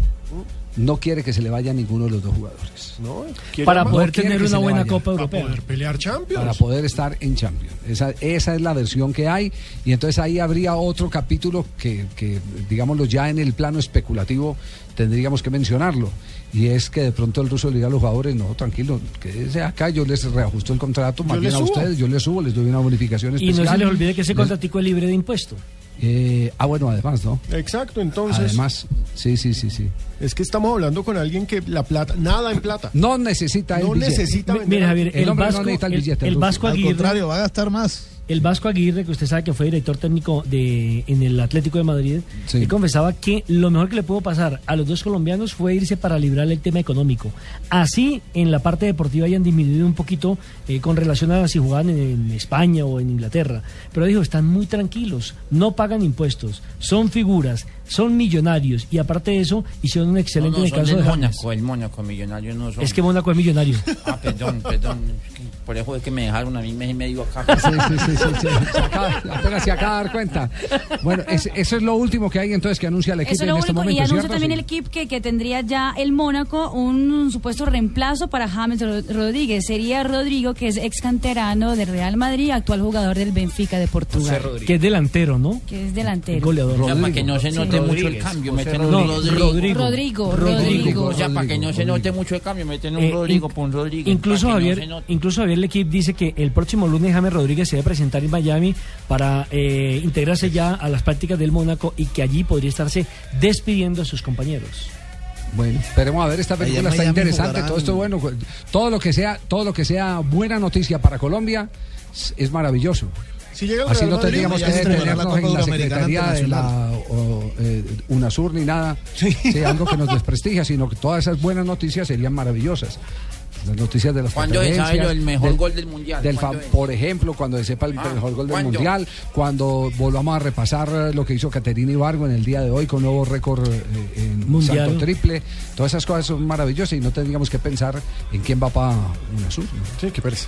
no quiere que se le vaya a ninguno de los dos jugadores. No, Para poder No tener una buena. Copa Para Europea. poder pelear Champions. para poder estar en Champions. Esa, esa es la versión que hay y entonces ahí habría otro capítulo que, que, digámoslo, ya en el plano especulativo tendríamos que mencionarlo. Y es que de pronto el ruso le diga a los jugadores, no, tranquilo, quédese acá, yo les reajusto el contrato, más bien a ustedes, yo les subo, les doy una bonificación Y especial. no se les olvide que ese contratico es libre de impuesto. Eh, ah, bueno, además, ¿no? Exacto, entonces Además, sí, sí, sí, sí. es que estamos hablando con alguien que la plata, nada en plata. No necesita el No billete. necesita vender. Mira, Javier, El el, hombre no Vasco, necesita el el, billete, el Ruso. Vasco Al contrario, va a gastar más. El Vasco Aguirre, que usted sabe que fue director técnico de en el Atlético de Madrid, Sí. él confesaba que lo mejor que le pudo pasar a los dos colombianos fue irse para librar el tema económico. Así, en la parte deportiva hayan disminuido un poquito eh, con relación a si jugaban en, en España o en Inglaterra. Pero dijo, están muy tranquilos, no pagan impuestos, son figuras, son millonarios y aparte de eso, hicieron un excelente No, no, en el caso de. Mónaco, el Mónaco, millonario no son. Es que Mónaco es millonario. Ah, perdón, perdón. por eso es que me dejaron a mí mes y medio acá. Sí, sí, sí, sí, sí. Se acaba- apenas se acaba de dar cuenta. Bueno, es- eso es lo último que hay entonces que anuncia el equipo Eso es en lo este único. momento. y anuncia ¿cierto? también Sí. el equipo que, que tendría ya el Mónaco un, supuesto reemplazo para James Ro- Rodríguez. Sería Rodrigo, que es ex canterano del Real Madrid, actual jugador del Benfica de Portugal. Que es delantero, ¿no? Que es delantero. Goleador. O sea, para que no se Sí. Mucho el cambio, meten un No, Rodrigo. Rodrigo. Rodrigo. O sea, para que no se Rodrigo. note mucho el cambio, meten un Eh, Rodrigo por un Rodrigo. Incluso Javier, incluso Javier Lequip dice que el próximo lunes James Rodríguez se debe presentar en Miami para eh, integrarse ya a las prácticas del Mónaco y que allí podría estarse despidiendo a sus compañeros. Bueno, esperemos a ver, esta película está Miami interesante, jugarán- todo esto bueno, todo lo que sea, todo lo que sea buena noticia para Colombia es maravilloso. Si llega el Así Real no Madrid, tendríamos ya que detenernos en la Secretaría de la o, eh, UNASUR ni nada, sí, algo que nos desprestigia, sino que todas esas buenas noticias serían maravillosas. Las noticias de las ¿Cuándo se sabe preferencias, lo- el mejor del- gol del Mundial? por ejemplo, cuando se sepa el Ah, mejor gol del ¿cuándo? Mundial, cuando volvamos a repasar eh, lo que hizo Caterina Ibargo en el día de hoy con nuevo récord eh, en Mundial. salto triple, todas esas cosas son maravillosas y no tendríamos que pensar en quién va para UNASUR. ¿no? Sí, qué pereza.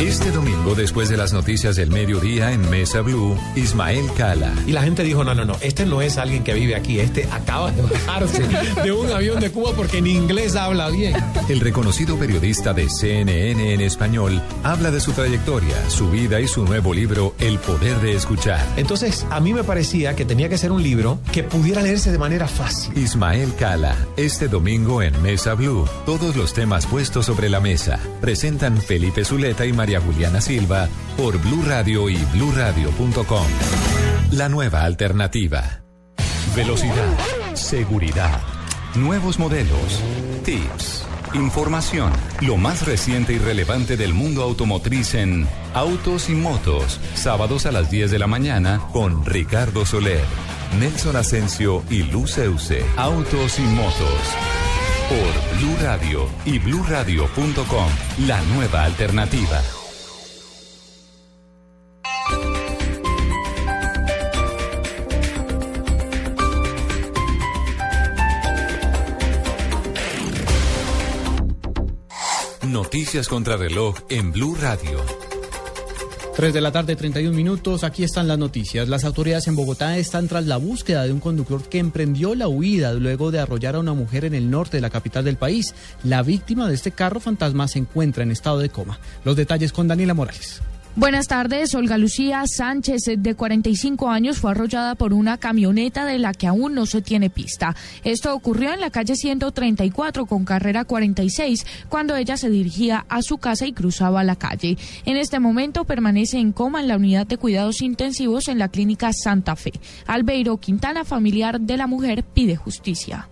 Este domingo, después de las noticias del mediodía en Mesa Blue, Ismael Cala. Y la gente dijo, no, no, no, este no es alguien que vive aquí, este acaba de bajarse de un avión de Cuba porque en inglés habla bien. El reconocido periodista de CNN en español habla de su trayectoria, su vida y su nuevo libro El Poder de Escuchar. Entonces, a mí me parecía que tenía que ser un libro que pudiera leerse de manera fácil. Ismael Cala, este domingo en Mesa Blue, todos los temas puestos sobre la mesa. Presentan Felipe Zuleta y María Juliana Silva por Blue Radio y bluradio.com. La nueva alternativa. Velocidad, seguridad, nuevos modelos, tips, información, lo más reciente y relevante del mundo automotriz en Autos y Motos, sábados a las 10 de la mañana con Ricardo Soler. Nelson Asensio y Luceuse. Autos y motos. Por Blue Radio y bluradio.com. La nueva alternativa. Noticias contra reloj en Blue Radio. 3 de la tarde, 31 minutos. Aquí están las noticias. Las autoridades en Bogotá están tras la búsqueda de un conductor que emprendió la huida luego de arrollar a una mujer en el norte de la capital del país. La víctima de este carro fantasma se encuentra en estado de coma. Los detalles con Daniela Morales. Buenas tardes. Olga Lucía Sánchez, de 45 años, fue arrollada por una camioneta de la que aún no se tiene pista. Esto ocurrió en la calle 134 con carrera 46 cuando ella se dirigía a su casa y cruzaba la calle. En este momento permanece en coma en la unidad de cuidados intensivos en la clínica Santa Fe. Albeiro Quintana, familiar de la mujer, pide justicia.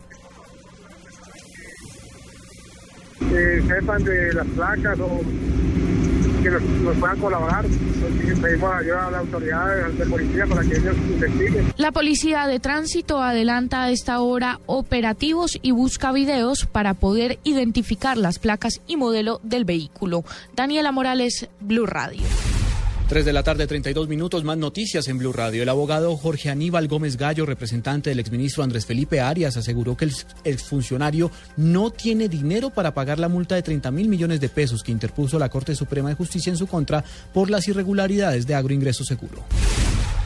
que sepan de las placas o que nos, nos puedan colaborar. Pedimos ayuda a las autoridades de policía para que ellos investiguen. La policía de tránsito adelanta a esta hora operativos y busca videos para poder identificar las placas y modelo del vehículo. Daniela Morales, Blue Radio. 3 de la tarde, 32 minutos, más noticias en Blue Radio. El abogado Jorge Aníbal Gómez Gallo, representante del exministro Andrés Felipe Arias, aseguró que el exfuncionario no tiene dinero para pagar la multa de 30 mil millones de pesos que interpuso la Corte Suprema de Justicia en su contra por las irregularidades de agroingreso seguro.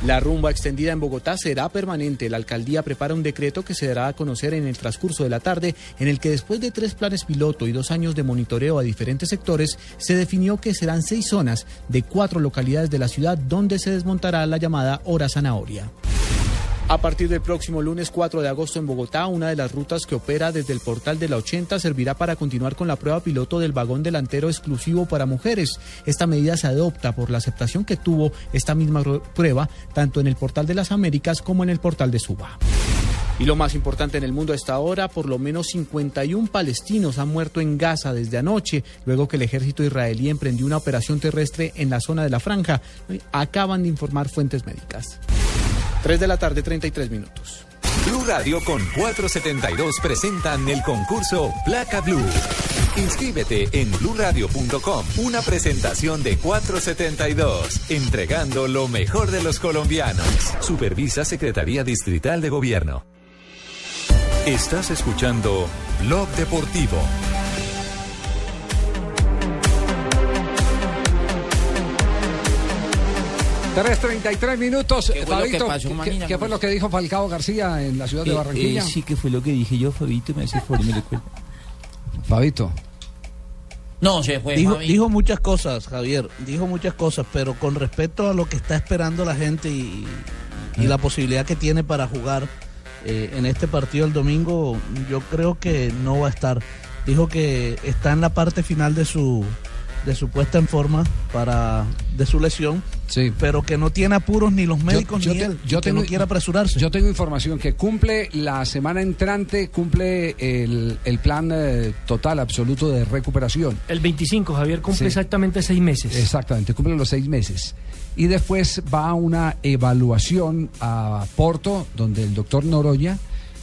La rumba extendida en Bogotá será permanente. La alcaldía prepara un decreto que se dará a conocer en el transcurso de la tarde, en el que después de tres planes piloto y dos años de monitoreo a diferentes sectores, se definió que serán seis zonas de cuatro localidades de la ciudad donde se desmontará la llamada hora zanahoria. A partir del próximo lunes 4 de agosto en Bogotá, una de las rutas que opera desde el portal de la 80 servirá para continuar con la prueba piloto del vagón delantero exclusivo para mujeres. Esta medida se adopta por la aceptación que tuvo esta misma prueba tanto en el portal de las Américas como en el portal de Suba. Y lo más importante en el mundo a esta hora, por lo menos 51 palestinos han muerto en Gaza desde anoche, luego que el ejército israelí emprendió una operación terrestre en la zona de la franja. Acaban de informar fuentes médicas. 3 de la tarde, 33 minutos. Blue Radio con 472 presentan el concurso Placa Blue. Inscríbete en bluradio.com. Una presentación de 472, entregando lo mejor de los colombianos. Supervisa Secretaría Distrital de Gobierno. Estás escuchando Blog Deportivo. 3.33 minutos. ¿Qué fue lo que Fabito, pasó, ¿qué- fue lo que dijo Falcao García en la ciudad de Eh, Barranquilla? eh, sí, que fue lo que dije yo, Fabito, me hace favor y. Fabito. No, se fue, Dijo, muchas cosas, Javier, dijo muchas cosas, pero con respecto a lo que está esperando la gente y, y la posibilidad que tiene para jugar eh, en este partido el domingo, yo creo que no va a estar. Dijo que está en la parte final de su de su puesta en forma para de su lesión, pero que no tiene apuros ni los médicos ni te- él, y que no quiere apresurarse. Yo tengo información que cumple la semana entrante, cumple el, el plan eh, total, absoluto de recuperación. El 25, Javier, cumple Sí. exactamente seis meses. Exactamente, cumple los seis meses. Y después va a una evaluación a Porto, donde el doctor Noroña,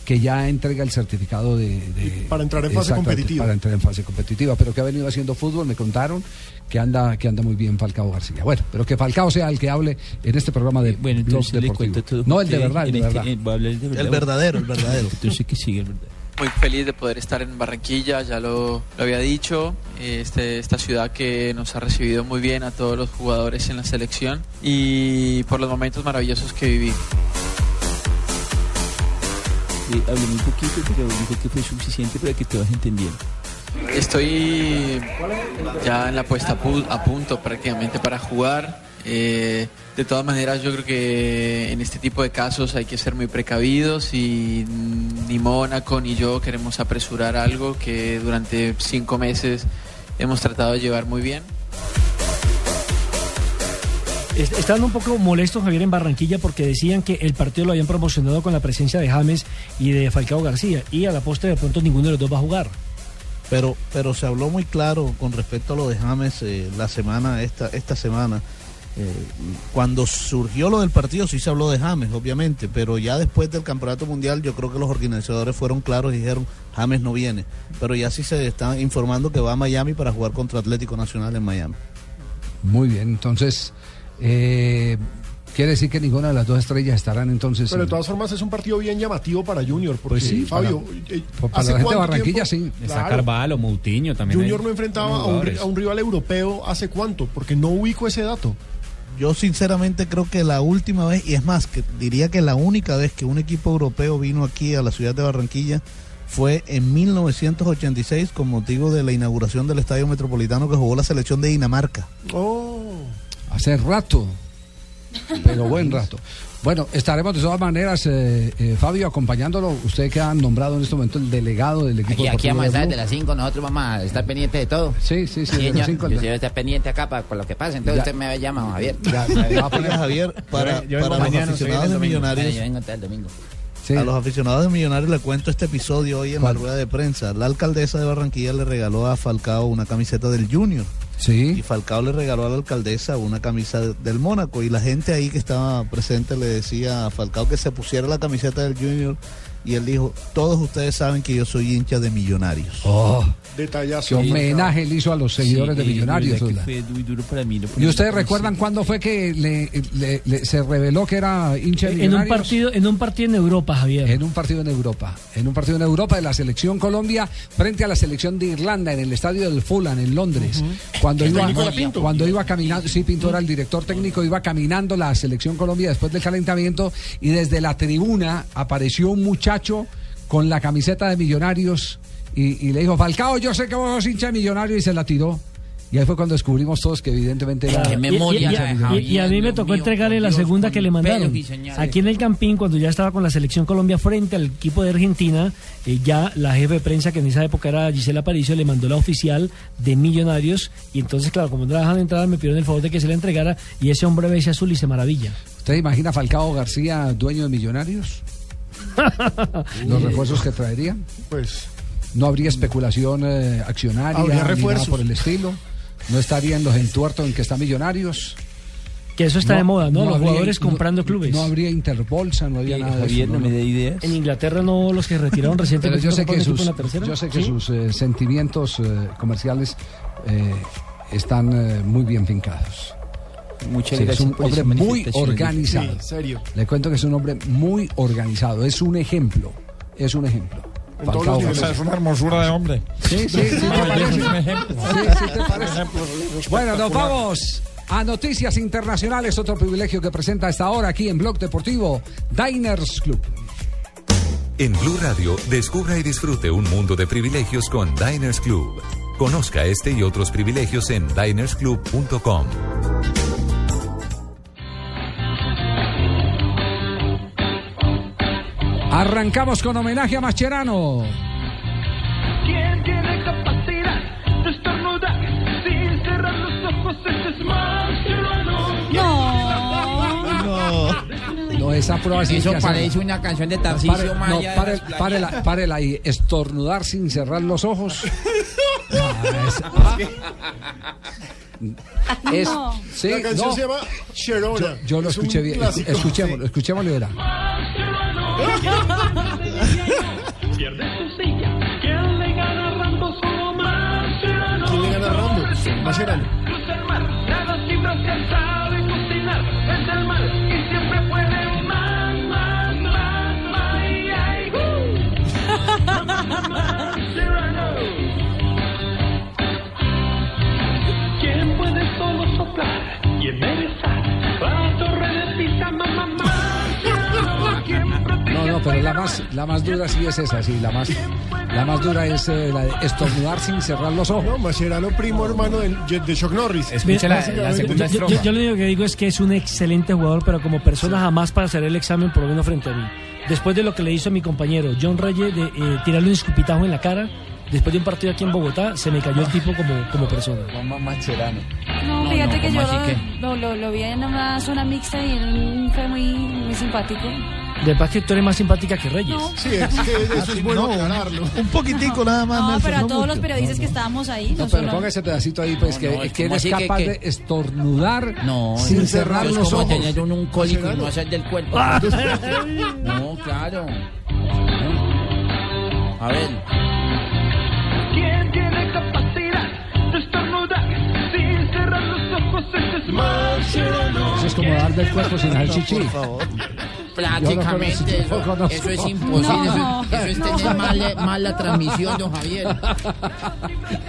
que ya entrega el certificado de... de- para entrar en fase competitiva. Para entrar en fase competitiva, pero que ha venido haciendo fútbol, me contaron que anda, que anda muy bien Falcao García. Bueno, pero que Falcao sea el que hable en este programa de Bueno, entonces le cuento todo. No, el de verdad, el este- eh, de verdad. El verdadero, el verdadero. Entonces que sigue el verdadero. Muy feliz de poder estar en Barranquilla, ya lo, lo había dicho, este, esta ciudad que nos ha recibido muy bien a todos los jugadores en la selección y por los momentos maravillosos que viví. Eh, muy poquito, pero dijo que fue suficiente para que todos entendieran. Estoy ya en la puesta a, pu- a punto prácticamente para jugar. Eh, de todas maneras, yo creo que en este tipo de casos hay que ser muy precavidos y ni Mónaco ni yo queremos apresurar algo que durante cinco meses hemos tratado de llevar muy bien. Est- Estaban un poco molestos, Javier, en Barranquilla porque decían que el partido lo habían promocionado con la presencia de James y de Falcao García. Y a la postre, de pronto, ninguno de los dos va a jugar. Pero, pero se habló muy claro con respecto a lo de James eh, la semana, esta, esta semana. Eh, cuando surgió lo del partido sí se habló de James, obviamente, pero ya después del Campeonato Mundial yo creo que los organizadores fueron claros y dijeron James no viene, pero ya sí se está informando que va a Miami para jugar contra Atlético Nacional en Miami. Muy bien, entonces, eh, quiere decir que ninguna de las dos estrellas estarán entonces. Pero de todas formas es un partido bien llamativo para Junior, porque Pues sí, Fabio, para- eh, para ¿hace la gente de Barranquilla, tiempo? sí. Está Claro. Carvalho, Moutinho también. Junior hay no enfrentaba a un, a un rival europeo hace cuánto, porque no ubico ese dato. Yo sinceramente creo que la última vez, y es más, que diría que la única vez que un equipo europeo vino aquí a la ciudad de Barranquilla fue en 1986 con motivo de la inauguración del Estadio Metropolitano que jugó la selección de Dinamarca. Oh. Hace rato, pero buen rato. Bueno, estaremos de todas maneras, eh, eh, Fabio, acompañándolo. Usted que ha nombrado en este momento el delegado del equipo Aquí, aquí vamos a de estar Blue. desde las 5, nosotros vamos a estar pendientes de todo. Sí, sí, sí, desde las señor. cinco. Yo estar pendiente acá para, por lo que pase, entonces Ya. usted me llama, Javier. Ya, ya va a poner Javier para, Yo- para los aficionados de. Millonarios. Yo vengo hasta el domingo. A los aficionados de Millonarios le cuento este episodio hoy en la rueda de prensa. La alcaldesa de Barranquilla le regaló a Falcao una camiseta del Junior. Sí. Y Falcao le regaló a la alcaldesa una camisa de- del Mónaco. Y la gente ahí que estaba presente le decía a Falcao que se pusiera la camiseta del Junior. Y él dijo, todos ustedes saben que yo soy hincha de Millonarios. Oh, Detallazo. qué homenaje le hizo a los seguidores de Sí, Millonarios. la fue muy duro para mí. no ¿Y ustedes recuerdan cuándo fue que le, le- le- se reveló que era hincha de En un Millonarios? partido, en un partido en Europa, Javier. En un partido en Europa. En un partido en Europa de la selección Colombia frente a la selección de Irlanda en el estadio del Fulham en Londres. Cuando iba Pinto. cuando iba caminando, sí, Pinto era el director técnico, iba caminando la selección Colombia después del calentamiento y desde la tribuna apareció un muchacho con la camiseta de Millonarios y, y le dijo, Falcao, yo sé que vos sos hincha de Millonarios y se la tiró. Y ahí fue cuando descubrimos todos que evidentemente era memoria y- y- y a mí me tocó mío, entregarle la Dios, segunda que le mandaron. Aquí en el Campín, cuando ya estaba con la selección Colombia frente al equipo de Argentina, eh, ya la jefe de prensa, que en esa época era Gisela Aparicio, le mandó la oficial de Millonarios. Y entonces, claro, como no la dejan entrar, me pidieron el favor de que se la entregara. Y ese hombre ve ese azul y se maravilla. ¿Usted imagina Falcao García, dueño de Millonarios? Los refuerzos que traería. Pues No habría especulación eh, accionaria Habría ni nada refuerzos. por el estilo. No estaría en los entuertos en que está Millonarios. Que eso está de moda, ¿no? Los habría- jugadores no- comprando clubes. No habría Interbolsa, no habría Eh, nada de Javier, eso. no me dé ideas. En Inglaterra no, los que retiraron Pero recientemente. yo sé que sus, yo sé que ¿Sí? sus eh, sentimientos eh, comerciales eh, están eh, muy bien fincados. Muchas Sí, gracias es un por hombre muy organizado. Sí, serio. Le cuento que es un hombre muy organizado. Es un ejemplo. Es un ejemplo. Falcao los es una hermosura de hombre. Sí, sí, sí, Bueno, nos vamos a Noticias Internacionales, otro privilegio que presenta a esta hora aquí en Blog Deportivo, Diners Club. En Blue Radio, descubra y disfrute un mundo de privilegios con Diners Club. Conozca este y otros privilegios en dinersclub.com. Arrancamos con homenaje a Mascherano. ¿Quién tiene capacidad de estornudar sin cerrar los ojos? Ese es Mascherano. No, esa prueba sí Eso parece una canción de No, Tarcisio no, Maya. de pare- párela, párela ahí. Estornudar sin cerrar los ojos. Ah, es- ah. Es- sí, la canción no. se llama Sherona. Yo, yo lo Es escuché bien. Escuchémoslo, escuchémoslo y verá. Mascherano. No, pero la más, la más dura sí es esa, sí, la más, la más dura es eh, la de estornudar sin cerrar los ojos. No, Mascherano, primo hermano de, de Chuck Norris. Mira, yo, yo- yo- yo lo único que digo es que es un excelente jugador, pero como persona jamás para hacer el examen, por lo menos frente a mí. Después de lo que le hizo a mi compañero John Reyes de eh, tirarle un escupitajo en la cara, después de un partido aquí en Bogotá, se me cayó el tipo como, como persona. Mascherano. No, No, fíjate no, que ¿cómo yo lo, lo, lo vi en una zona mixta y él fue muy, muy simpático. De verdad que tú eres más simpática que Reyes. Sí, es que eso es bueno aclararlo. Un poquitico nada más. No, Nelson, pero a no todos los mucho. periodistas que estábamos ahí, no, No, pero solo- ponga ese pedacito ahí, pues, No, que, no, es que como es así que- capaz que- de estornudar No, sin es- cerrar es los como ojos. tener un, un cólico y no hacer del cuerpo. no, claro. A ver. ¿Quién tiene capacidad de estornudar sin cerrar los ojos? Ese es. Eso es como dar del cuerpo sin hacer chichi. Prácticamente, no eso, conozco. eso es imposible. No. Eso, eso es tener mal, mal la transmisión, don Javier.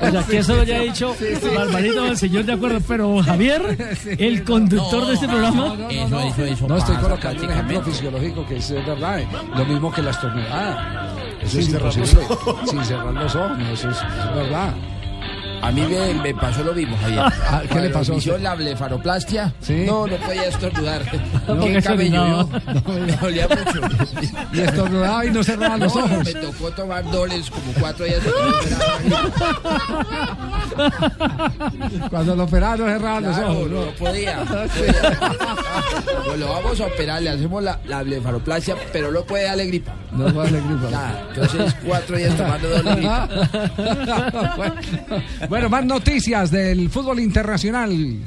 O sea, que eso lo haya dicho Barbarito, el señor de acuerdo, pero Javier, el conductor de este programa. Eso, eso, eso. No estoy colocando un ejemplo fisiológico que es verdad. eh, Lo mismo que la estornudada. Eso Sin es imposible. Sin cerrar los ojos. no, eso es, es verdad. A mí me, me pasó lo mismo, Javier. Ah, ¿qué le pasó hicieron la blefaroplastia. ¿Sí? No, no podía estornudar. No, Qué cabello, yo. Me dolía mucho. Y estornudaba y no cerraba los No, ojos. me tocó tomar doles como cuatro días. Cuando lo operaron, no cerraba los Claro, ojos. no, ¿no? podía. podía. Pues lo vamos a operar, le hacemos la, la blefaroplastia, pero no puede darle gripa. No puede darle gripa. Nada, entonces cuatro días tomando doble gripa. bueno, más noticias del fútbol internacional.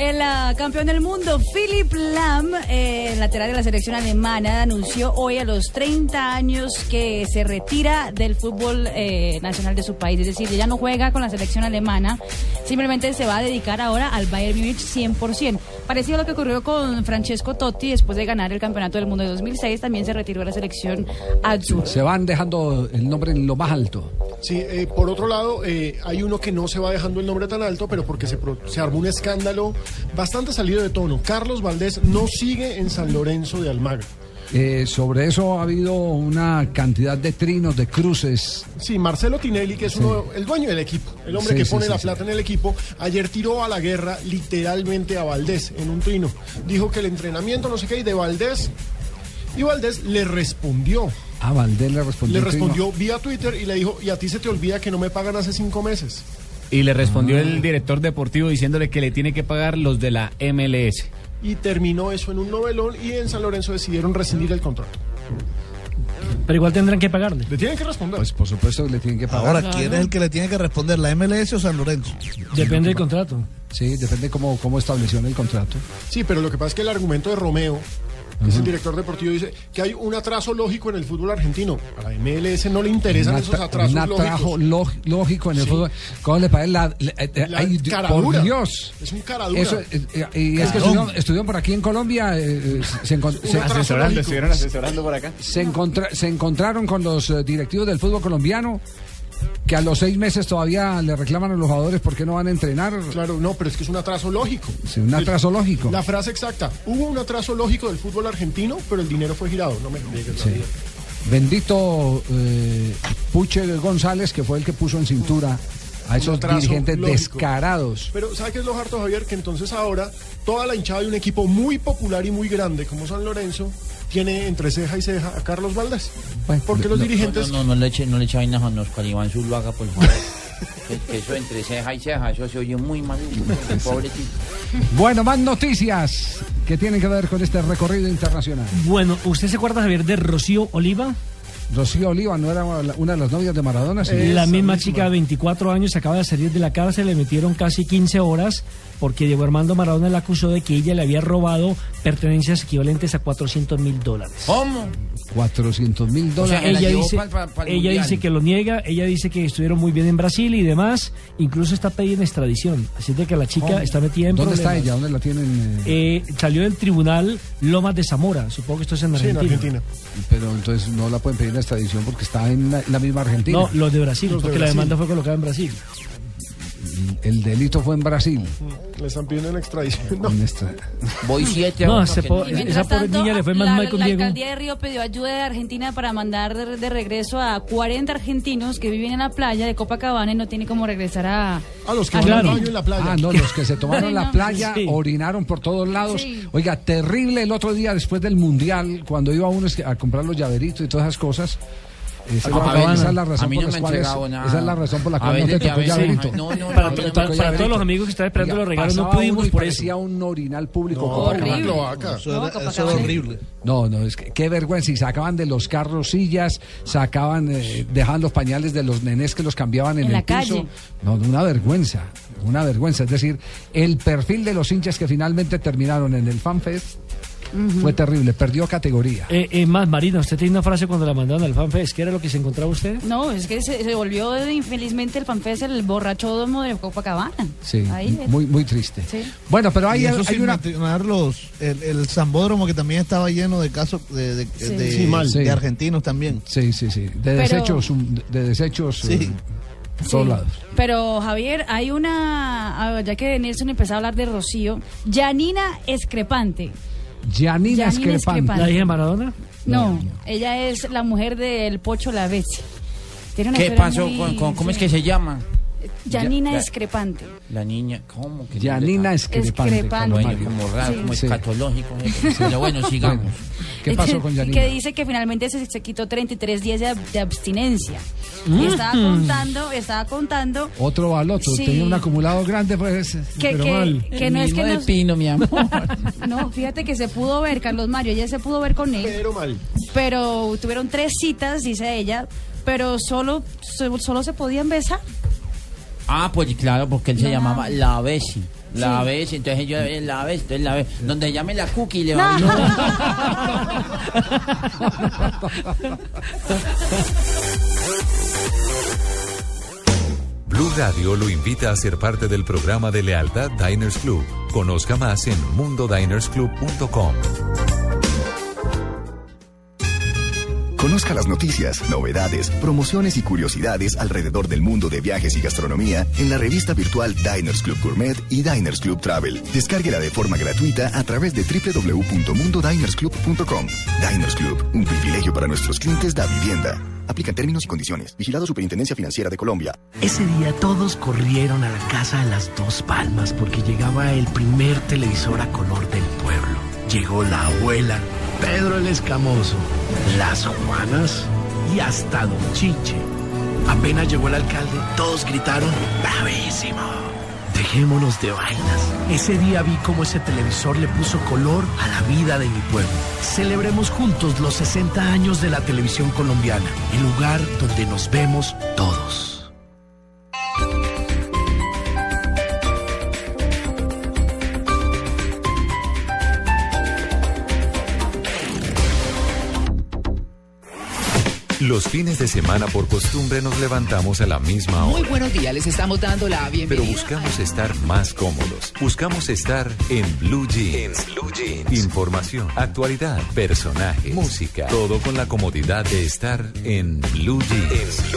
El ah, campeón del mundo, Philip Lam, eh, lateral de la selección alemana, anunció hoy a los 30 años que se retira del fútbol eh, nacional de su país. Es decir, ya no juega con la selección alemana, simplemente se va a dedicar ahora al Bayern Múnich 100%. Parecido a lo que ocurrió con Francesco Totti después de ganar el campeonato del mundo de 2006, también se retiró de la selección azul. Se van dejando el nombre en lo más alto. Sí, eh, por otro lado, eh, hay uno que no se va dejando el nombre tan alto, pero porque se, pro- se armó un escándalo bastante salido de tono. Carlos Valdés no sigue en San Lorenzo de Almagro. Eh, sobre eso ha habido una cantidad de trinos, de cruces. Sí, Marcelo Tinelli, que es uno, el dueño del equipo, el hombre Sí, que pone sí, la plata en el equipo, ayer tiró a la guerra literalmente a Valdés en un trino. Dijo que el entrenamiento no sé qué y de Valdés. Y Valdés le respondió. A Valdés le respondió. Le respondió vía Twitter y le dijo, y a ti se te olvida que no me pagan hace cinco meses. Y le respondió el director deportivo diciéndole que le tiene que pagar los de la MLS. Y terminó eso en un novelón y en San Lorenzo decidieron rescindir el contrato. Pero igual tendrán que pagarle. Le tienen que responder. Pues por supuesto que le tienen que pagar. Ahora, ¿quién es el que le tiene que responder? ¿La MLS o San Lorenzo? Depende del contrato. Sí, depende cómo, cómo estableció en el contrato. Sí, pero lo que pasa es que el argumento de Romeo, que es el director deportivo, dice que hay un atraso lógico en el fútbol argentino. A la MLS no le interesan Un esos atra- atrasos un atrajo lógicos. ló- lógico en el Sí. fútbol. ¿Cómo le parece la, la- eh, La ay, cara por dura. Dios? Es un cara dura. Eso, eh, eh, y es que estuvieron, estuvieron por aquí en Colombia, eh, eh, se, se- Asesorando, estuvieron asesorando por acá. se, encontra- se encontraron con los eh, directivos del fútbol colombiano que a los seis meses todavía le reclaman a los jugadores por qué no van a entrenar. Claro, no, pero es que es un atraso lógico. Sí, un atraso lógico. La frase exacta, hubo un atraso lógico del fútbol argentino, pero el dinero fue girado. No me digas Sí. Bendito eh, Puche González, que fue el que puso en cintura a esos dirigentes lógico. descarados. Pero ¿sabe qué es lo harto, Javier? Que entonces ahora toda la hinchada de un equipo muy popular y muy grande como San Lorenzo tiene entre ceja y ceja a Carlos Valdés. Porque los No, dirigentes... No, no, no le eche, no le eche vainas a Oscar Iván Zuluaga, por favor. que, que eso entre ceja y ceja, eso se oye muy mal. Pobrecito. Bueno, más noticias que tienen que ver con este recorrido internacional. Bueno, ¿usted se acuerda, Javier, de Rocío Oliva? Rocío Oliva no era una de las novias de Maradona. Sí. la misma, chica de 24 años acaba de salir de la cárcel, le metieron casi 15 horas porque Diego Armando Maradona la acusó de que ella le había robado pertenencias equivalentes a 400 mil dólares. ¿Cómo? 400 mil O sea, dólares. que la ella dice, ella que lo niega, ella dice que estuvieron muy bien en Brasil y demás, incluso está pedida extradición, así de que la chica ¿Cómo? está metida en ¿Dónde está ella? ¿Dónde la tienen? eh? Eh, salió del tribunal Lomas de Zamora, supongo que esto es en Sí, en Argentina. Argentina. Pero entonces no la pueden pedir la extradición porque está en la, la misma Argentina. No, los de Brasil, Los de porque la demanda fue colocada en Brasil. El delito fue en Brasil. Le están pidiendo una extradición. No. En Voy siete No, ese po- esa pobre tanto, niña le fue más la, mal con la Diego. alcaldía de Río pidió ayuda de Argentina para mandar de, de regreso a 40 argentinos que viven en la playa de Copacabana y no tienen cómo regresar a... A los que a Claro. en la playa. Ah, no, los que se tomaron la playa, Sí. orinaron por todos lados. Sí. Oiga, terrible el otro día después del Mundial, cuando iba uno a comprar los llaveritos y todas esas cosas. Esa es, la, Copacabana. esa es la razón A mí por no. Esa es la razón por la A cual no te tocó llaverito. no, no, Para, no, para- no, para- no, para no, todos los amigos que están esperando los regalos, no pudimos y por eso. parecía un orinal público. No, horrible. Eso era- eso era horrible. No, no, es que qué vergüenza. Y sacaban de los carros sillas, sacaban, eh, dejaban los pañales de los nenes que los cambiaban en, En el la piso. calle. No, una vergüenza, una vergüenza. Es decir, el perfil de los hinchas que finalmente terminaron en el FanFest fue terrible, perdió categoría. Eh, eh, más, Marina, usted tiene una frase cuando la mandaron al FanFest. ¿Qué era lo que se encontraba usted? No, es que se, se volvió infelizmente el fanfest el borrachódromo de Copacabana. Sí, Ahí es. muy, muy triste. Sí. Bueno, pero hay, Y eso hay sin una... los, el, el Zambódromo que también estaba lleno de casos de, de, Sí. de- Sí, mal. de Sí. argentinos también. Sí, sí, sí. De Pero- desechos, de desechos Sí. eh. Pero Javier, hay una, ah, ya que Nelson empezó a hablar de Rocío, Janina Escrepante. Janina. Escrepante. ¿La hija de Maradona? No, ella es la mujer del Pocho Lavezzi. ¿Qué pasó muy- con, con- cómo es que se llama? Janina Ya- Escrepante. La niña, ¿cómo? que Janina Escrepante. Escrepante. Bueno, Mario. como raro, Sí. como Sí. escatológico. Pero bueno, sigamos. ¿Qué pasó con Y Janina? que dice que finalmente se, se quitó 33 días de, de abstinencia. Mm. Y estaba contando, estaba contando Otro al otro. Sí. Tenía un acumulado grande, pues. que, pero que, mal. que no es que nos- pino, mi amor. No, fíjate que se pudo ver, Carlos Mario, ella se pudo ver con él. Pero mal. Pero tuvieron tres citas, dice ella, pero solo, so- solo se podían besar. Ah, pues claro, porque él se No. llamaba La Bessi. La Sí. Bessi, entonces yo la Bessi, entonces la Bessi. Donde llame la cookie le va a Blue Radio lo invita a ser parte del programa de lealtad Diners Club. Conozca más en mundodinersclub.com. Conozca las noticias, novedades, promociones y curiosidades alrededor del mundo de viajes y gastronomía en la revista virtual Diners Club Gourmet y Diners Club Travel. Descárguela de forma gratuita a través de www.mundodinersclub.com. Diners Club, un privilegio para nuestros clientes da vivienda. Aplican términos y condiciones. Vigilado Superintendencia Financiera de Colombia. Ese día todos corrieron a la casa de las dos palmas porque llegaba el primer televisor a color del pueblo. Llegó la abuela, Pedro el Escamoso, las Juanas y hasta Don Chiche. Apenas llegó el alcalde, todos gritaron, ¡bravísimo! Dejémonos de vainas. Ese día vi cómo ese televisor le puso color a la vida de mi pueblo. Celebremos juntos los 60 años de la televisión colombiana, el lugar donde nos vemos todos. Los fines de semana por costumbre nos levantamos a la misma Muy hora. buenos días, les estamos dando la Pero bienvenida. buscamos estar más cómodos. Buscamos estar en Blue Jeans. Información, actualidad, personajes, música. Todo con la comodidad de estar en Blue Jeans.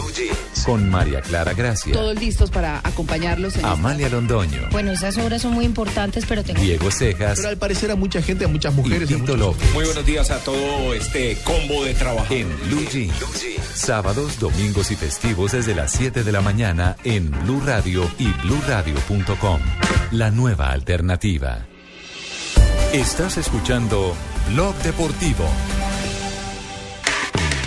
Con María Clara Gracia, Todos listos para acompañarlos en Amalia Londoño, Bueno, esas obras son muy importantes, pero tengo... Diego Cejas Pero al parecer a mucha gente, a muchas mujeres y Tito López. Muy buenos días a todo este combo de trabajo. En Blue Jeans. Sábados, domingos y festivos desde las 7 de la mañana en Blue Radio y bluradio.com. La nueva alternativa. Estás escuchando Blog Deportivo.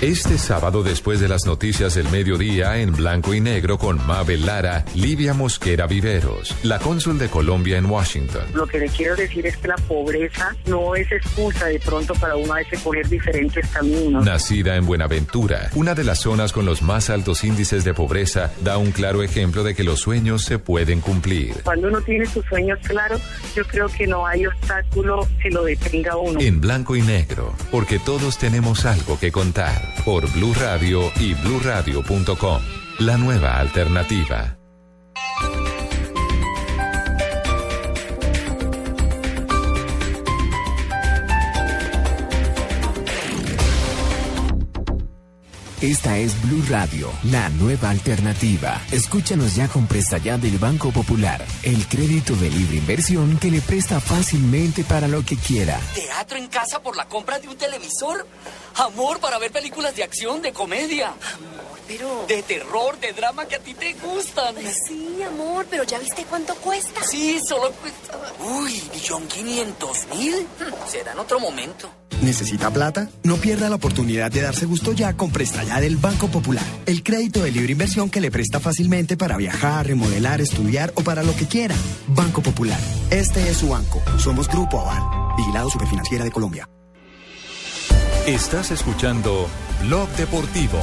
Este sábado, después de las noticias del mediodía, en blanco y negro con Mabel Lara, Livia Mosquera Viveros, la cónsul de Colombia en Washington. Lo que le quiero decir es que la pobreza no es excusa de pronto para uno a veces coger diferentes caminos. Nacida en Buenaventura, una de las zonas con los más altos índices de pobreza, da un claro ejemplo de que los sueños se pueden cumplir. Cuando uno tiene sus sueños claros, yo creo que no hay obstáculo que lo detenga uno. En blanco y negro, porque todos tenemos algo que contar. Por Blue Radio y bluradio.com. La nueva alternativa. Esta es Blue Radio, la nueva alternativa. Escúchanos ya con Presta Ya del Banco Popular, el crédito de libre inversión que le presta fácilmente para lo que quiera. ¿Teatro en casa por la compra de un televisor? Amor para ver películas de acción, de comedia. Amor, pero... De terror, de drama que a ti te gustan. Sí, amor, pero ¿ya viste cuánto cuesta? Sí, solo cuesta... Uy, millón quinientos mil. Será en otro momento. ¿Necesita plata? No pierda la oportunidad de darse gusto ya con Presta Ya del Banco Popular. El crédito de libre inversión que le presta fácilmente para viajar, remodelar, estudiar o para lo que quiera. Banco Popular. Este es su banco. Somos Grupo Aval. Vigilado Superfinanciera de Colombia. Estás escuchando Blog Deportivo.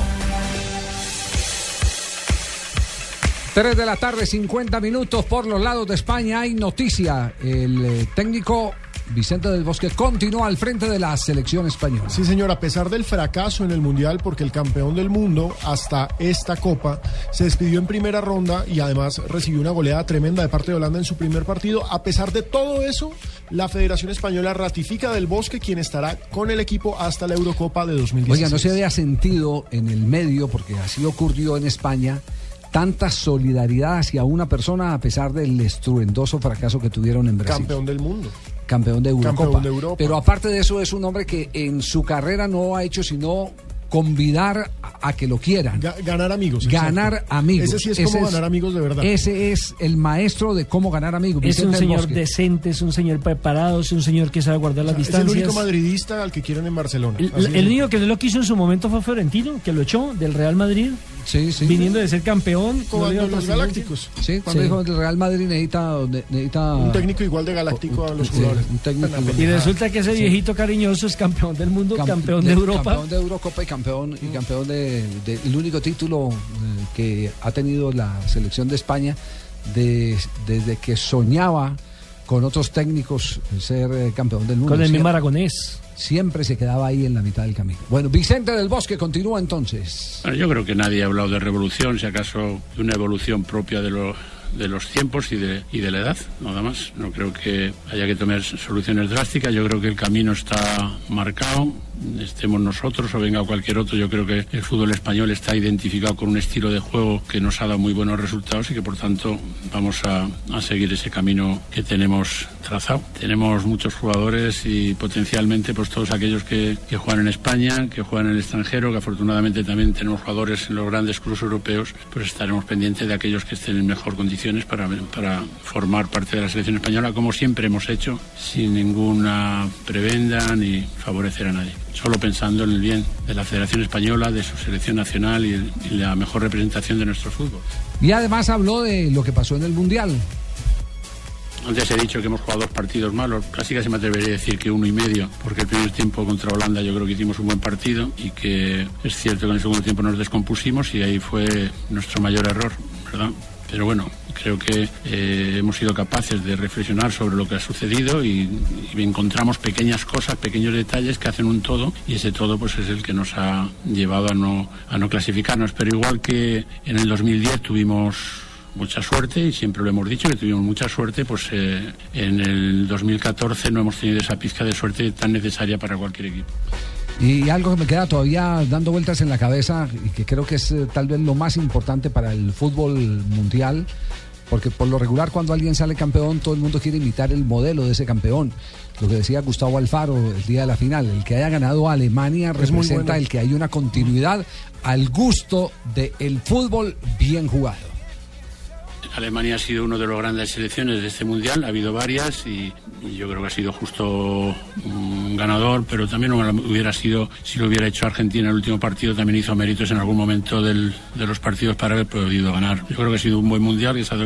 3 de la tarde, 50 minutos por los lados de España. Hay noticia. El eh, técnico Vicente del Bosque continúa al frente de la selección española. Sí, señor, a pesar del fracaso en el Mundial, porque el campeón del mundo hasta esta Copa se despidió en primera ronda y además recibió una goleada tremenda de parte de Holanda en su primer partido. A pesar de todo eso, la Federación Española ratifica del Bosque quien estará con el equipo hasta la Eurocopa de 2016. Oiga, no se había sentido en el medio, porque así ocurrió en España, tanta solidaridad hacia una persona a pesar del estruendoso fracaso que tuvieron en Brasil. Campeón del mundo. Campeón de Eurocopa. Campeón de Europa. Pero aparte de eso, es un hombre que en su carrera no ha hecho sino convidar a, que lo quieran. Ga- ganar amigos. Ganar exacto. amigos. Ese sí es como ganar amigos de verdad. Ese es el maestro de cómo ganar amigos. Es un Vicente señor Bosque. decente, es un señor preparado, es un señor que sabe guardar las Es el distancias. único madridista al que quieren en Barcelona. El, el único que no lo quiso en su momento fue Florentino, que lo echó del Real Madrid. Viniendo de ser campeón. No dio los. Galácticos. Sí, cuando Sí. dijo que el Real Madrid necesita, necesita Un técnico igual de galáctico a los Sí, jugadores. un técnico igual. Y resulta que ese Sí. viejito cariñoso es campeón del mundo, Camp- campeón de Europa. Campeón de Eurocopa y campeón, y campeón de, de- el único título eh, que ha tenido la selección de España de- desde que soñaba con otros técnicos ser eh, campeón del mundo. Con el mismo aragonés. Siempre se quedaba ahí en la mitad del camino. Bueno, Vicente del Bosque continúa entonces. Bueno, yo creo que nadie ha hablado de revolución, si acaso de una evolución propia de, lo- de los tiempos y de, y de la edad, nada más. No creo que haya que tomar soluciones drásticas, yo creo que el camino está marcado, estemos nosotros o venga cualquier otro, yo creo que el fútbol español está identificado con un estilo de juego que nos ha dado muy buenos resultados y que por tanto vamos a, a seguir ese camino que tenemos trazado. Tenemos muchos jugadores y potencialmente pues todos aquellos que, que juegan en España, que juegan en el extranjero, que afortunadamente también tenemos jugadores en los grandes clubes europeos, pues estaremos pendientes de aquellos que estén en mejor condiciones para, para formar parte de la selección española, como siempre hemos hecho, sin ninguna prebenda ni favorecer a nadie. Solo pensando en el bien de la Federación Española, de su selección nacional y, y la mejor representación de nuestro fútbol. Y además habló de lo que pasó en el Mundial. Antes he dicho que hemos jugado dos partidos malos, casi casi me atrevería a decir que uno y medio, porque el primer tiempo contra Holanda yo creo que hicimos un buen partido y que es cierto que en el segundo tiempo nos descompusimos y ahí fue nuestro mayor error, ¿verdad? Pero bueno, creo que eh, hemos sido capaces de reflexionar sobre lo que ha sucedido y, encontramos pequeñas cosas, pequeños detalles que hacen un todo y ese todo pues es el que nos ha llevado a no, a no clasificarnos. Pero igual que en el 2010 tuvimos mucha suerte y siempre lo hemos dicho que tuvimos mucha suerte, pues eh, en el 2014 no hemos tenido esa pizca de suerte tan necesaria para cualquier equipo. Y algo que me queda todavía dando vueltas en la cabeza y que creo que es eh, tal vez lo más importante para el fútbol mundial, porque por lo regular cuando alguien sale campeón todo el mundo quiere imitar el modelo de ese campeón. Lo que decía Gustavo Alfaro el día de la final, el que haya ganado a Alemania Es representa bueno. el que hay una continuidad al gusto del fútbol bien jugado. Alemania ha sido uno de los grandes selecciones de este mundial, ha habido varias y, yo creo que ha sido justo un ganador, pero también hubiera sido, si lo hubiera hecho Argentina en el último partido, también hizo méritos en algún momento del- de los partidos para haber podido ganar. Yo creo que ha sido un buen mundial, que se ha,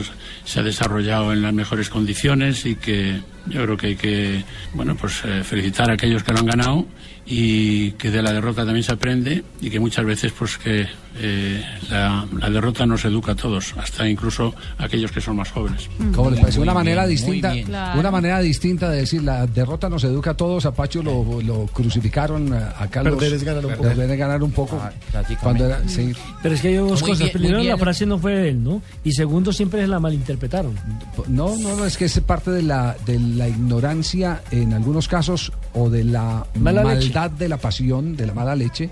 se ha desarrollado en las mejores condiciones y que yo creo que hay que, bueno, pues eh, felicitar a aquellos que lo han ganado y que de la derrota también se aprende y que muchas veces pues que eh, la, la derrota nos educa a todos, hasta incluso a aquellos que son más jóvenes. ¿Cómo les parece? Una manera bien, muy distinta. Claro. una manera distinta de decir la derrota nos educa a todos. A Pacho lo, lo crucificaron a a Carlos. Perder es ganar un poco. Perder es ganar un poco. Cuando era- sí. Pero es que hay dos Muy cosas. bien, Primero, la frase no fue de él, ¿no? Y segundo, siempre la malinterpretaron. No, no, no, es que es parte de la, de la ignorancia en algunos casos o de la Mala leche. Maldad de la pasión, de la mala leche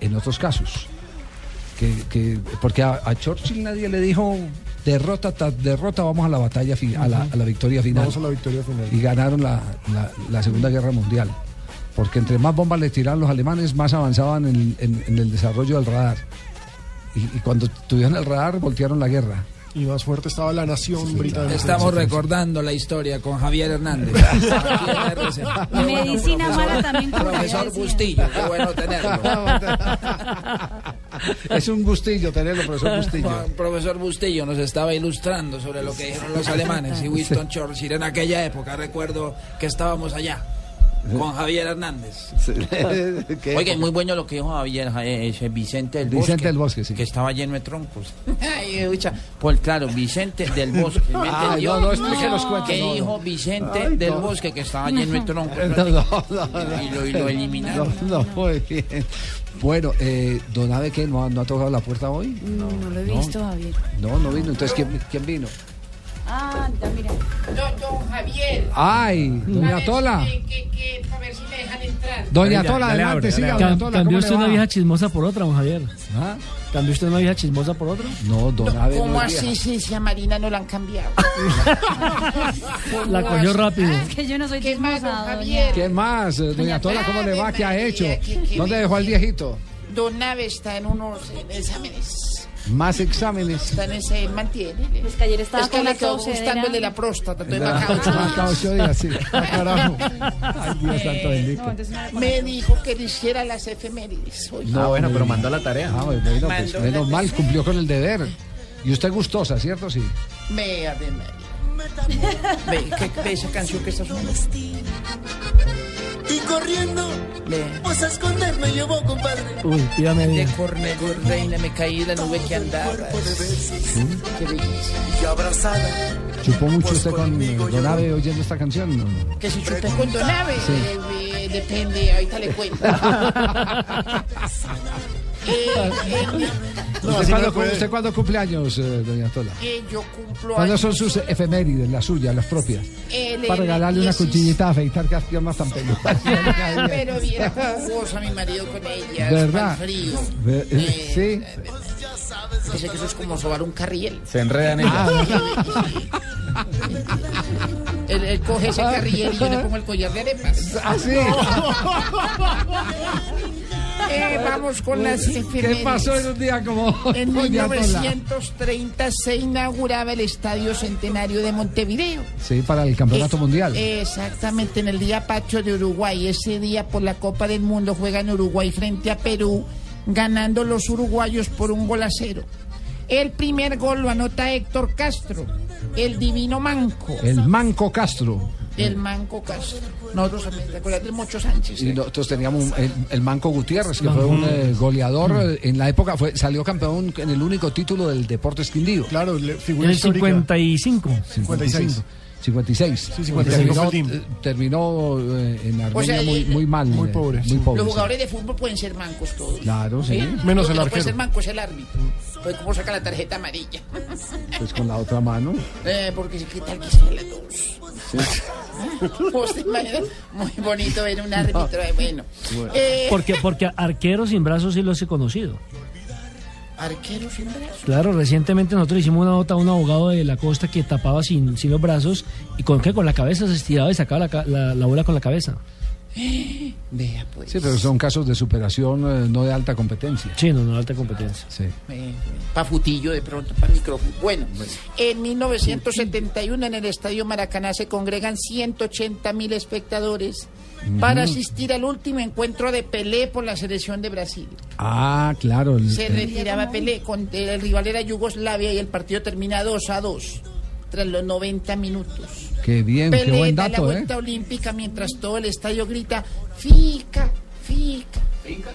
en otros casos. Que, que- porque a, a Churchill nadie le dijo derrota tras derrota, vamos a la batalla, a, la, a la victoria final. Vamos a la victoria final. Y ganaron la, la- la Segunda Guerra Mundial. Porque entre más bombas le tiraban los alemanes, más avanzaban en, en- en el desarrollo del radar. Y, y cuando tuvieron el radar, voltearon la guerra. Y más fuerte estaba la nación británica. Estamos recordando la historia con Javier Hernández. Medicina mala también Profesor. Bustillo, qué bueno tenerlo. Es un gustillo tenerlo, profesor Bustillo. Juan- profesor Bustillo nos estaba ilustrando sobre lo que dijeron los alemanes y Winston Churchill en aquella época. Recuerdo que estábamos allá con Javier Hernández. ¿Qué? Oiga, muy bueno lo que dijo Javier, eh, ese Vicente del Bosque. Vicente del Bosque, sí. Que estaba lleno de troncos. Pues claro, Vicente del Bosque. ¿me Ay, no, no, los ¿Qué no, no. dijo Vicente Ay, del no. Bosque que estaba lleno de troncos? No, no, no, Y lo, y lo eliminaron. No, no, muy bien. Bueno, eh, ¿don Ave qué? ¿No, ha- ¿No ha tocado la puerta hoy? No, no lo he visto, Javier. No, no vino. Entonces, ¿quién, quién vino? Ah, ya mira. Don, don Javier. ¡Ay! Doña Tola. Que, que, para ver si me dejan entrar. Doña Tola, adelante, siga, doña Tola. ¿Cambió ¿cómo usted una vieja chismosa por otra, don Javier? ¿Ah? ¿Cambió usted una vieja chismosa por otra? No, don Ave ¿Cómo así si, si a Marina no la han cambiado? La cogió rápido. Es que yo no soy ¿Qué más, don chismosa, Javier? ¿Qué más? eh, Doña Tola, ¿cómo le va? ¿Qué ha hecho? María, ¿qué- qué ¿Dónde dejó al viejito? Don Nave está en unos exámenes. Más exámenes. Ese, mantiene. Es que ayer estaba es que con le la tosedera. gustando el de la próstata. Entonces Ah, ocho días. ocho días, sí. Ah, carajo. Ay, Dios santo bendito. Me dijo que le hiciera las efemérides. hoy. No, bueno, pero mandó la tarea. Ah, bueno, pues menos la- mal, cumplió con el deber. Y usted gustosa, ¿cierto? Sí. Me María. Ve, ¿qué- ve esa canción que está sonando. Y corriendo, Le- pues a esconder me llevó, compadre. Uy, pídame De bien. Cornego, reina, me caí de la nube que andaba. Qué belleza. Y abrazada, ¿Chupó mucho usted con eh, Don Ave oyendo esta canción? No. Que si chupé con Donave, Sí. eh, eh, depende, ahorita le cuento. Eh, eh, ¿Usted, no cuándo, puede. ¿Usted cuándo cumple años, eh, doña Tola? eh, yo cumplo ¿Cuándo años, son sus efemérides, las suyas, las propias? eh, Para le- regalarle una 16. cuchillita a afeitar que piernas tan peludas. Pero viera jugosa mi marido con ella. ¿Verdad? frío. Ve- Eh, sí. Dice que eso es como sobar un carriel. Se enredan en Ah, Él, él coge ese carriel y yo le pongo el collar de arepas. ¿Ah, sí? Eh, vamos con las ¿Qué efemérides. pasó en un día como hoy, En doña Tola? 1930 se inauguraba el Estadio Centenario de Montevideo. Sí, para el campeonato Es- mundial. Exactamente, en el día patrio de Uruguay. Ese día por la Copa del Mundo juegan Uruguay frente a Perú, ganando los uruguayos por un gol a cero. El primer gol lo anota Héctor Castro, el divino manco. El Manco Castro. El manco Castro. Nosotros, ¿te acuerdas del Mocho Sánchez? Y nosotros teníamos un- el, el Manco Gutiérrez, que fue un eh, goleador eh, en la época, fue, salió campeón en el único título del Deportes Quindío. Claro, le- En figura el histórica. 55. 56. 56. Sí, 56 Terminó, eh, terminó, eh, en Armenia O sea, muy, muy mal. Muy eh, pobre, Muy sí. pobre. Los sí. jugadores de fútbol pueden ser mancos todos. Claro, sí. Menos Lo el que no puede arquero. ser manco es el árbitro. Pues cómo saca la tarjeta amarilla. Pues con la otra mano. Eh, porque qué tal que sea la dos. Muy bonito ver un árbitro. eh, Bueno. Eh, Porque, porque arqueros sin brazos sí los he conocido. Arquero sin brazos. Claro, recientemente nosotros hicimos una nota a un abogado de la costa que tapaba sin, sin los brazos y con qué, con la cabeza se estiraba y sacaba la, la, la bola con la cabeza. Vea, pues. Sí, pero son casos de superación eh, no de alta competencia. Sí, no, no, alta competencia. Sí. para futillo de pronto, para micrófono. Bueno, en 1971 en el Estadio Maracaná se congregan 180 mil espectadores para asistir al último encuentro de Pelé por la selección de Brasil. Ah, claro. el- Se el- retiraba Pelé, con, el rival era Yugoslavia y el partido termina 2 a 2 tras los 90 minutos. qué bien, qué Pelé buen da la dato, ¿eh? vuelta olímpica mientras todo el estadio grita fica, fica, fica,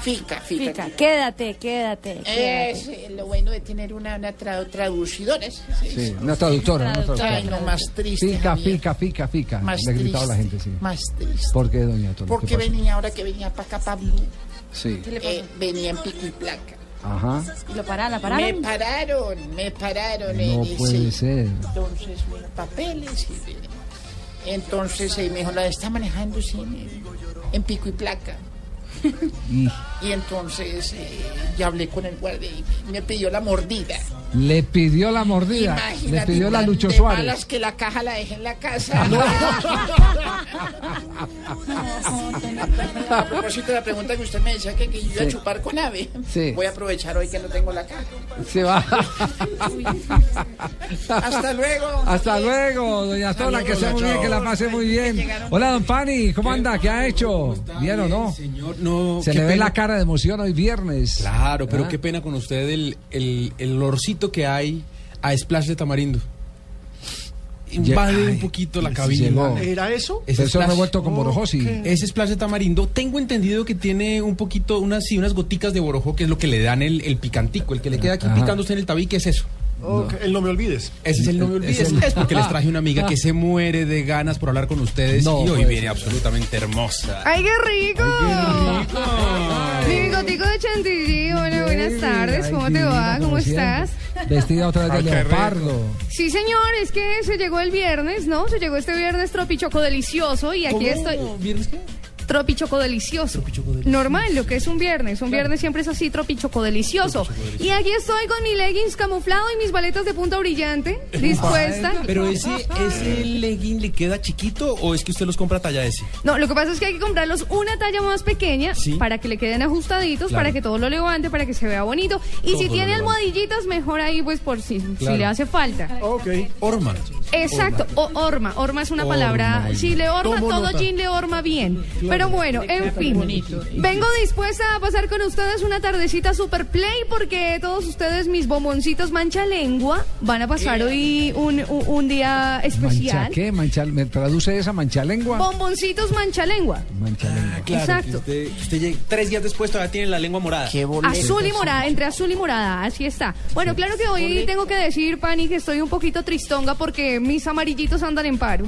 fica, fica. Fica, quédate, quédate. quédate. Es eh, lo bueno de tener una, una tra- traducidora. ¿sí? Sí, una traductora, una traductora. Ay, no, más triste. Fica, Javier. fica, fica, fica. Más Le gritaba la triste, gente, sí. Más triste. ¿Por qué, doña Tola? Porque ¿Qué venía ahora que venía para acá Pablo. Sí. Eh, venía en pico y placa. Ajá. ¿Y lo pararon, la Me pararon? pararon, me pararon. No puede ser. Entonces, papeles. y, entonces me dijo, la está manejando sí, en, en pico y placa. Y Y entonces eh, ya hablé con el guardia y me pidió la mordida. Le pidió la mordida. Imagínate le pidió la Lucho de Suárez. malas que la caja la dejé en la casa. A propósito de la pregunta que usted me decía que, que yo iba a Sí. chupar con ave, Sí. voy a aprovechar hoy que no tengo la cara. Se va. Hasta luego. Hasta luego, doña Tola, que sea muy bien, que la pase muy bien. Hola, don Pani, ¿cómo anda? ¿Qué ha hecho? ¿Bien o no? Señor, no. Se le ve pena. la cara de emoción hoy viernes. Claro, pero ¿Ah? qué pena con usted el, el, el que hay a splash de tamarindo. Invade Ay, un poquito la sí cabina. llegó. ¿Era eso? Ese Eso splash- revuelto con borojosi. Ese splash de tamarindo, tengo entendido que tiene un poquito, unas, sí, unas goticas de borojó, que es lo que le dan el, el picantico, el que le queda aquí Ajá. usted en el tabique, es eso. Ok, El no me olvides. Ese es el no me olvides. Es el- Es porque les traje una amiga que se muere de ganas por hablar con ustedes No, y hoy pues. viene absolutamente hermosa. ¡Ay, qué rico! Mi bigotico de chantilly. Hola, buenas tardes. Ay, ¿Cómo te va? ¿Cómo estás? Vestida otra vez de leopardo. Sí, señor, es que se llegó el viernes, ¿no? Se llegó este viernes tropichoco delicioso y aquí ¿Cómo? estoy. ¿Viernes qué? Tropichoco delicioso. Normal, lo que es un viernes. Un viernes siempre es así, tropichoco delicioso. Y aquí estoy con mi leggings camuflado y mis baletas de punta brillante, dispuesta. Pero ese, ese legging le queda chiquito o es que usted los compra talla S? No, lo que pasa es que hay que comprarlos una talla más pequeña Sí. para que le queden ajustaditos, Claro. para que todo lo levante, para que se vea bonito. Y Todo si tiene almohadillitas, mejor ahí, pues por si, si le hace falta. Ok. Orma. Exacto, o orma. Orma es una Orma, palabra. Si le orma, Tomo todo nota. jean le orma bien. Pero bueno, en fin. Vengo dispuesta a pasar con ustedes una tardecita super play porque todos ustedes, mis bomboncitos mancha lengua, van a pasar hoy un, un- un día ¿Mancha especial. qué? Mancha, ¿Me traduce esa mancha lengua? Bomboncitos mancha lengua. Mancha lengua. Exacto. que usted, que usted tres días después todavía tiene la lengua morada. Qué Azul y morada, entre azul y morada, así está. Bueno, claro que hoy tengo que decir, Pani, que estoy un poquito tristonga porque mis amarillitos andan en paro.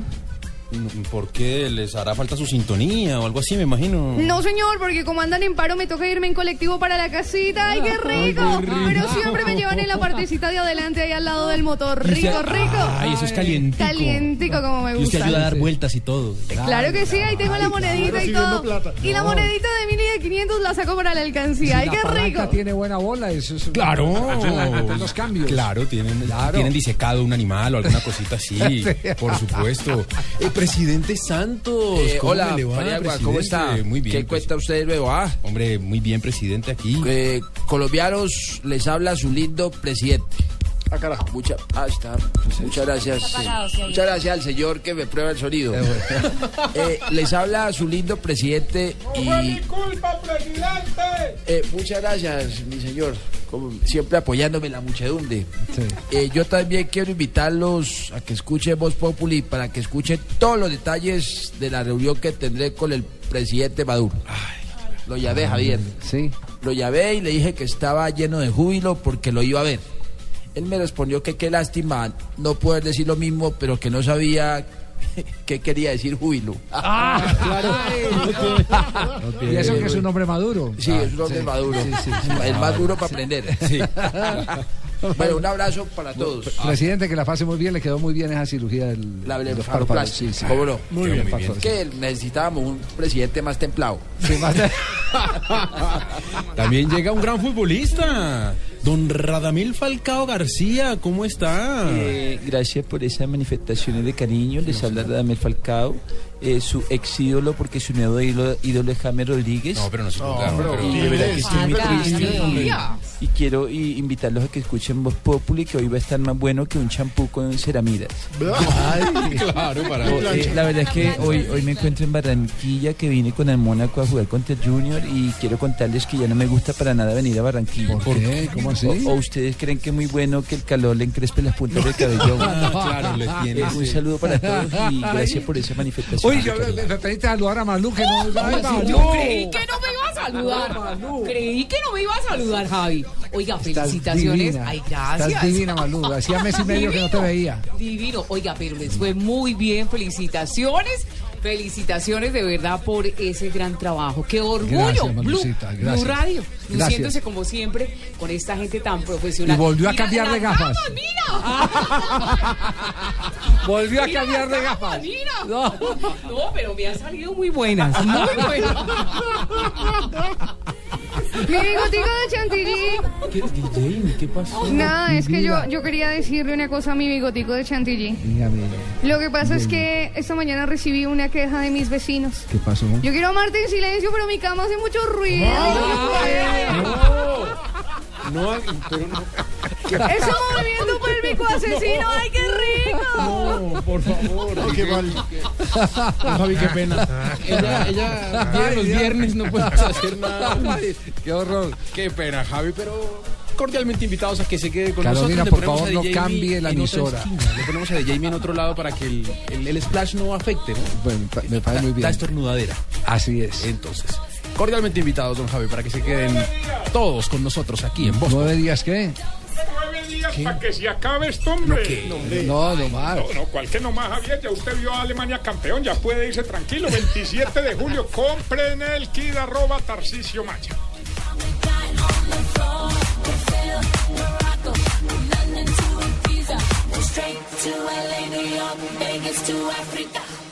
¿Por qué? ¿Les hará falta su sintonía o algo así, me imagino? No, señor, porque como andan en paro me toca irme en colectivo para la casita. ¡Ay, qué rico! Pero siempre me llevan en la partecita de adelante, ahí al lado del motor. Rico, rico. Ay, eso es calientico. Calientico como me Y usted gusta. ayuda a dar vueltas y todo. Claro que sí, ahí tengo la monedita y todo. Y la monedita de mil y de 500 la saco para la alcancía. ¡Ay, Si qué rico! tiene buena bola, eso es... Claro. Los cambios. Claro, tienen, Claro. tienen disecado un animal o alguna cosita así, por supuesto. Presidente Santos, Eh, ¿cómo hola, le va, ¿cómo está? Muy bien. ¿Qué cuenta usted de nuevo? Ah, Hombre, muy bien, presidente, aquí. eh, colombianos, les habla su lindo presidente. Ah, carajo. Mucha, ah, está. Muchas gracias. Está apagado, sí. sí, ahí. Muchas gracias al señor que me prueba el sonido. Eh, les habla su lindo presidente y culpa, presidente! eh, muchas gracias, mi señor. Como siempre apoyándome en la muchedumbre. Eh, yo también quiero invitarlos a que escuchen Voz Populi para que escuchen todos los detalles de la reunión que tendré con el presidente Maduro. Lo llamé, Javier. Sí. Lo llamé y le dije que estaba lleno de júbilo porque lo iba a ver. Él me respondió que qué lástima no poder decir lo mismo, pero que no sabía qué quería decir júbilo. Ah, claro. Y eso que es un hombre maduro. Sí, es un hombre sí. maduro. Sí, sí, sí. El más duro para aprender. Sí. Bueno, un abrazo para todos. Presidente, que la pase muy bien, le quedó muy bien esa cirugía del, La de los blefaroplastia, párpados. Sí, sí. ¿Cómo no? Muy bien, muy bien. Es que necesitábamos un presidente más templado. También llega un gran futbolista, don Radamel Falcao García, ¿cómo está? Eh, gracias por esas manifestaciones de cariño. Les habla Radamel Falcao, eh, su ex ídolo, porque su nuevo ídolo, ídolo es James Rodríguez. No, pero no se No, pero- Y de verdad que estoy muy Anda, triste. hombre. Y, y quiero y invitarlos a que escuchen Voz Populi, que hoy va a estar más bueno que un champú con ceramidas. claro, para Oh, eh, la verdad es que hoy, hoy me encuentro en Barranquilla, que vine con el Mónaco a jugar contra Junior y quiero contarles que ya no me gusta para nada venir a Barranquilla. ¿Por qué? ¿Cómo así? O, o ustedes creen que es muy bueno que el calor le encrespe las puntas del cabello. Claro, le tiene, Eh, un saludo para todos y gracias por esa manifestación. Uy, yo me me pediste saludar a Malú, que no... Ay, Malú. Yo creí que no me iba a saludar. Creí que no me iba a saludar, Javi. Oiga, Estás felicitaciones. divina. Ay, gracias. Estás divina, Malú. Hacía mes y medio que no te veía. Divino. Oiga, pero les fue muy bien. Felicitaciones. Felicitaciones de verdad por ese gran trabajo. Qué orgullo. Gracias, Blue. Radio. Luciéndose como siempre con esta gente tan profesional. Y volvió a Mira, cambiar de gafas. mira. Volvió a Mira cambiar de gafas. Mira. No. pero me han salido muy buenas. Muy buenas. Mi bigotico de chantilly. ¿Qué, Jane, ¿qué pasó? Nada, es que yo, yo quería decirle una cosa a mi bigotico de chantilly. Dígame, Lo que pasa es que esta mañana recibí una queja de mis vecinos. ¿qué pasó? Yo quiero amarte en silencio, pero mi cama hace mucho ruido. No, pero no. Ese movimiento pélvico asesino, ¡ay, qué rico! No, por favor. Ay, qué mal. Javi, qué pena. Ella, ella los viernes, no podemos hacer nada. Ay, qué horror. Qué pena, Javi, pero cordialmente invitados a que se quede con Carolina, nosotros. por Le ponemos favor, no cambie la emisora. Le ponemos a DJ en otro lado para que el, el, el splash no afecte, ¿no? Bueno, me pa- me parece muy La bien. estornudadera. Así es. Entonces, cordialmente invitados, don Javi, para que se queden todos con nosotros aquí en Voz ¿Nueve días qué? Nueve días para que se acabe esto, hombre. No, no más. No, no, ¿cuál que no más, Javier? Ya usted vio a Alemania campeón, ya puede irse tranquilo. 27 de julio, compren el kit arroba Tarcisio Maya. Straight to LA, New York, Vegas to Africa.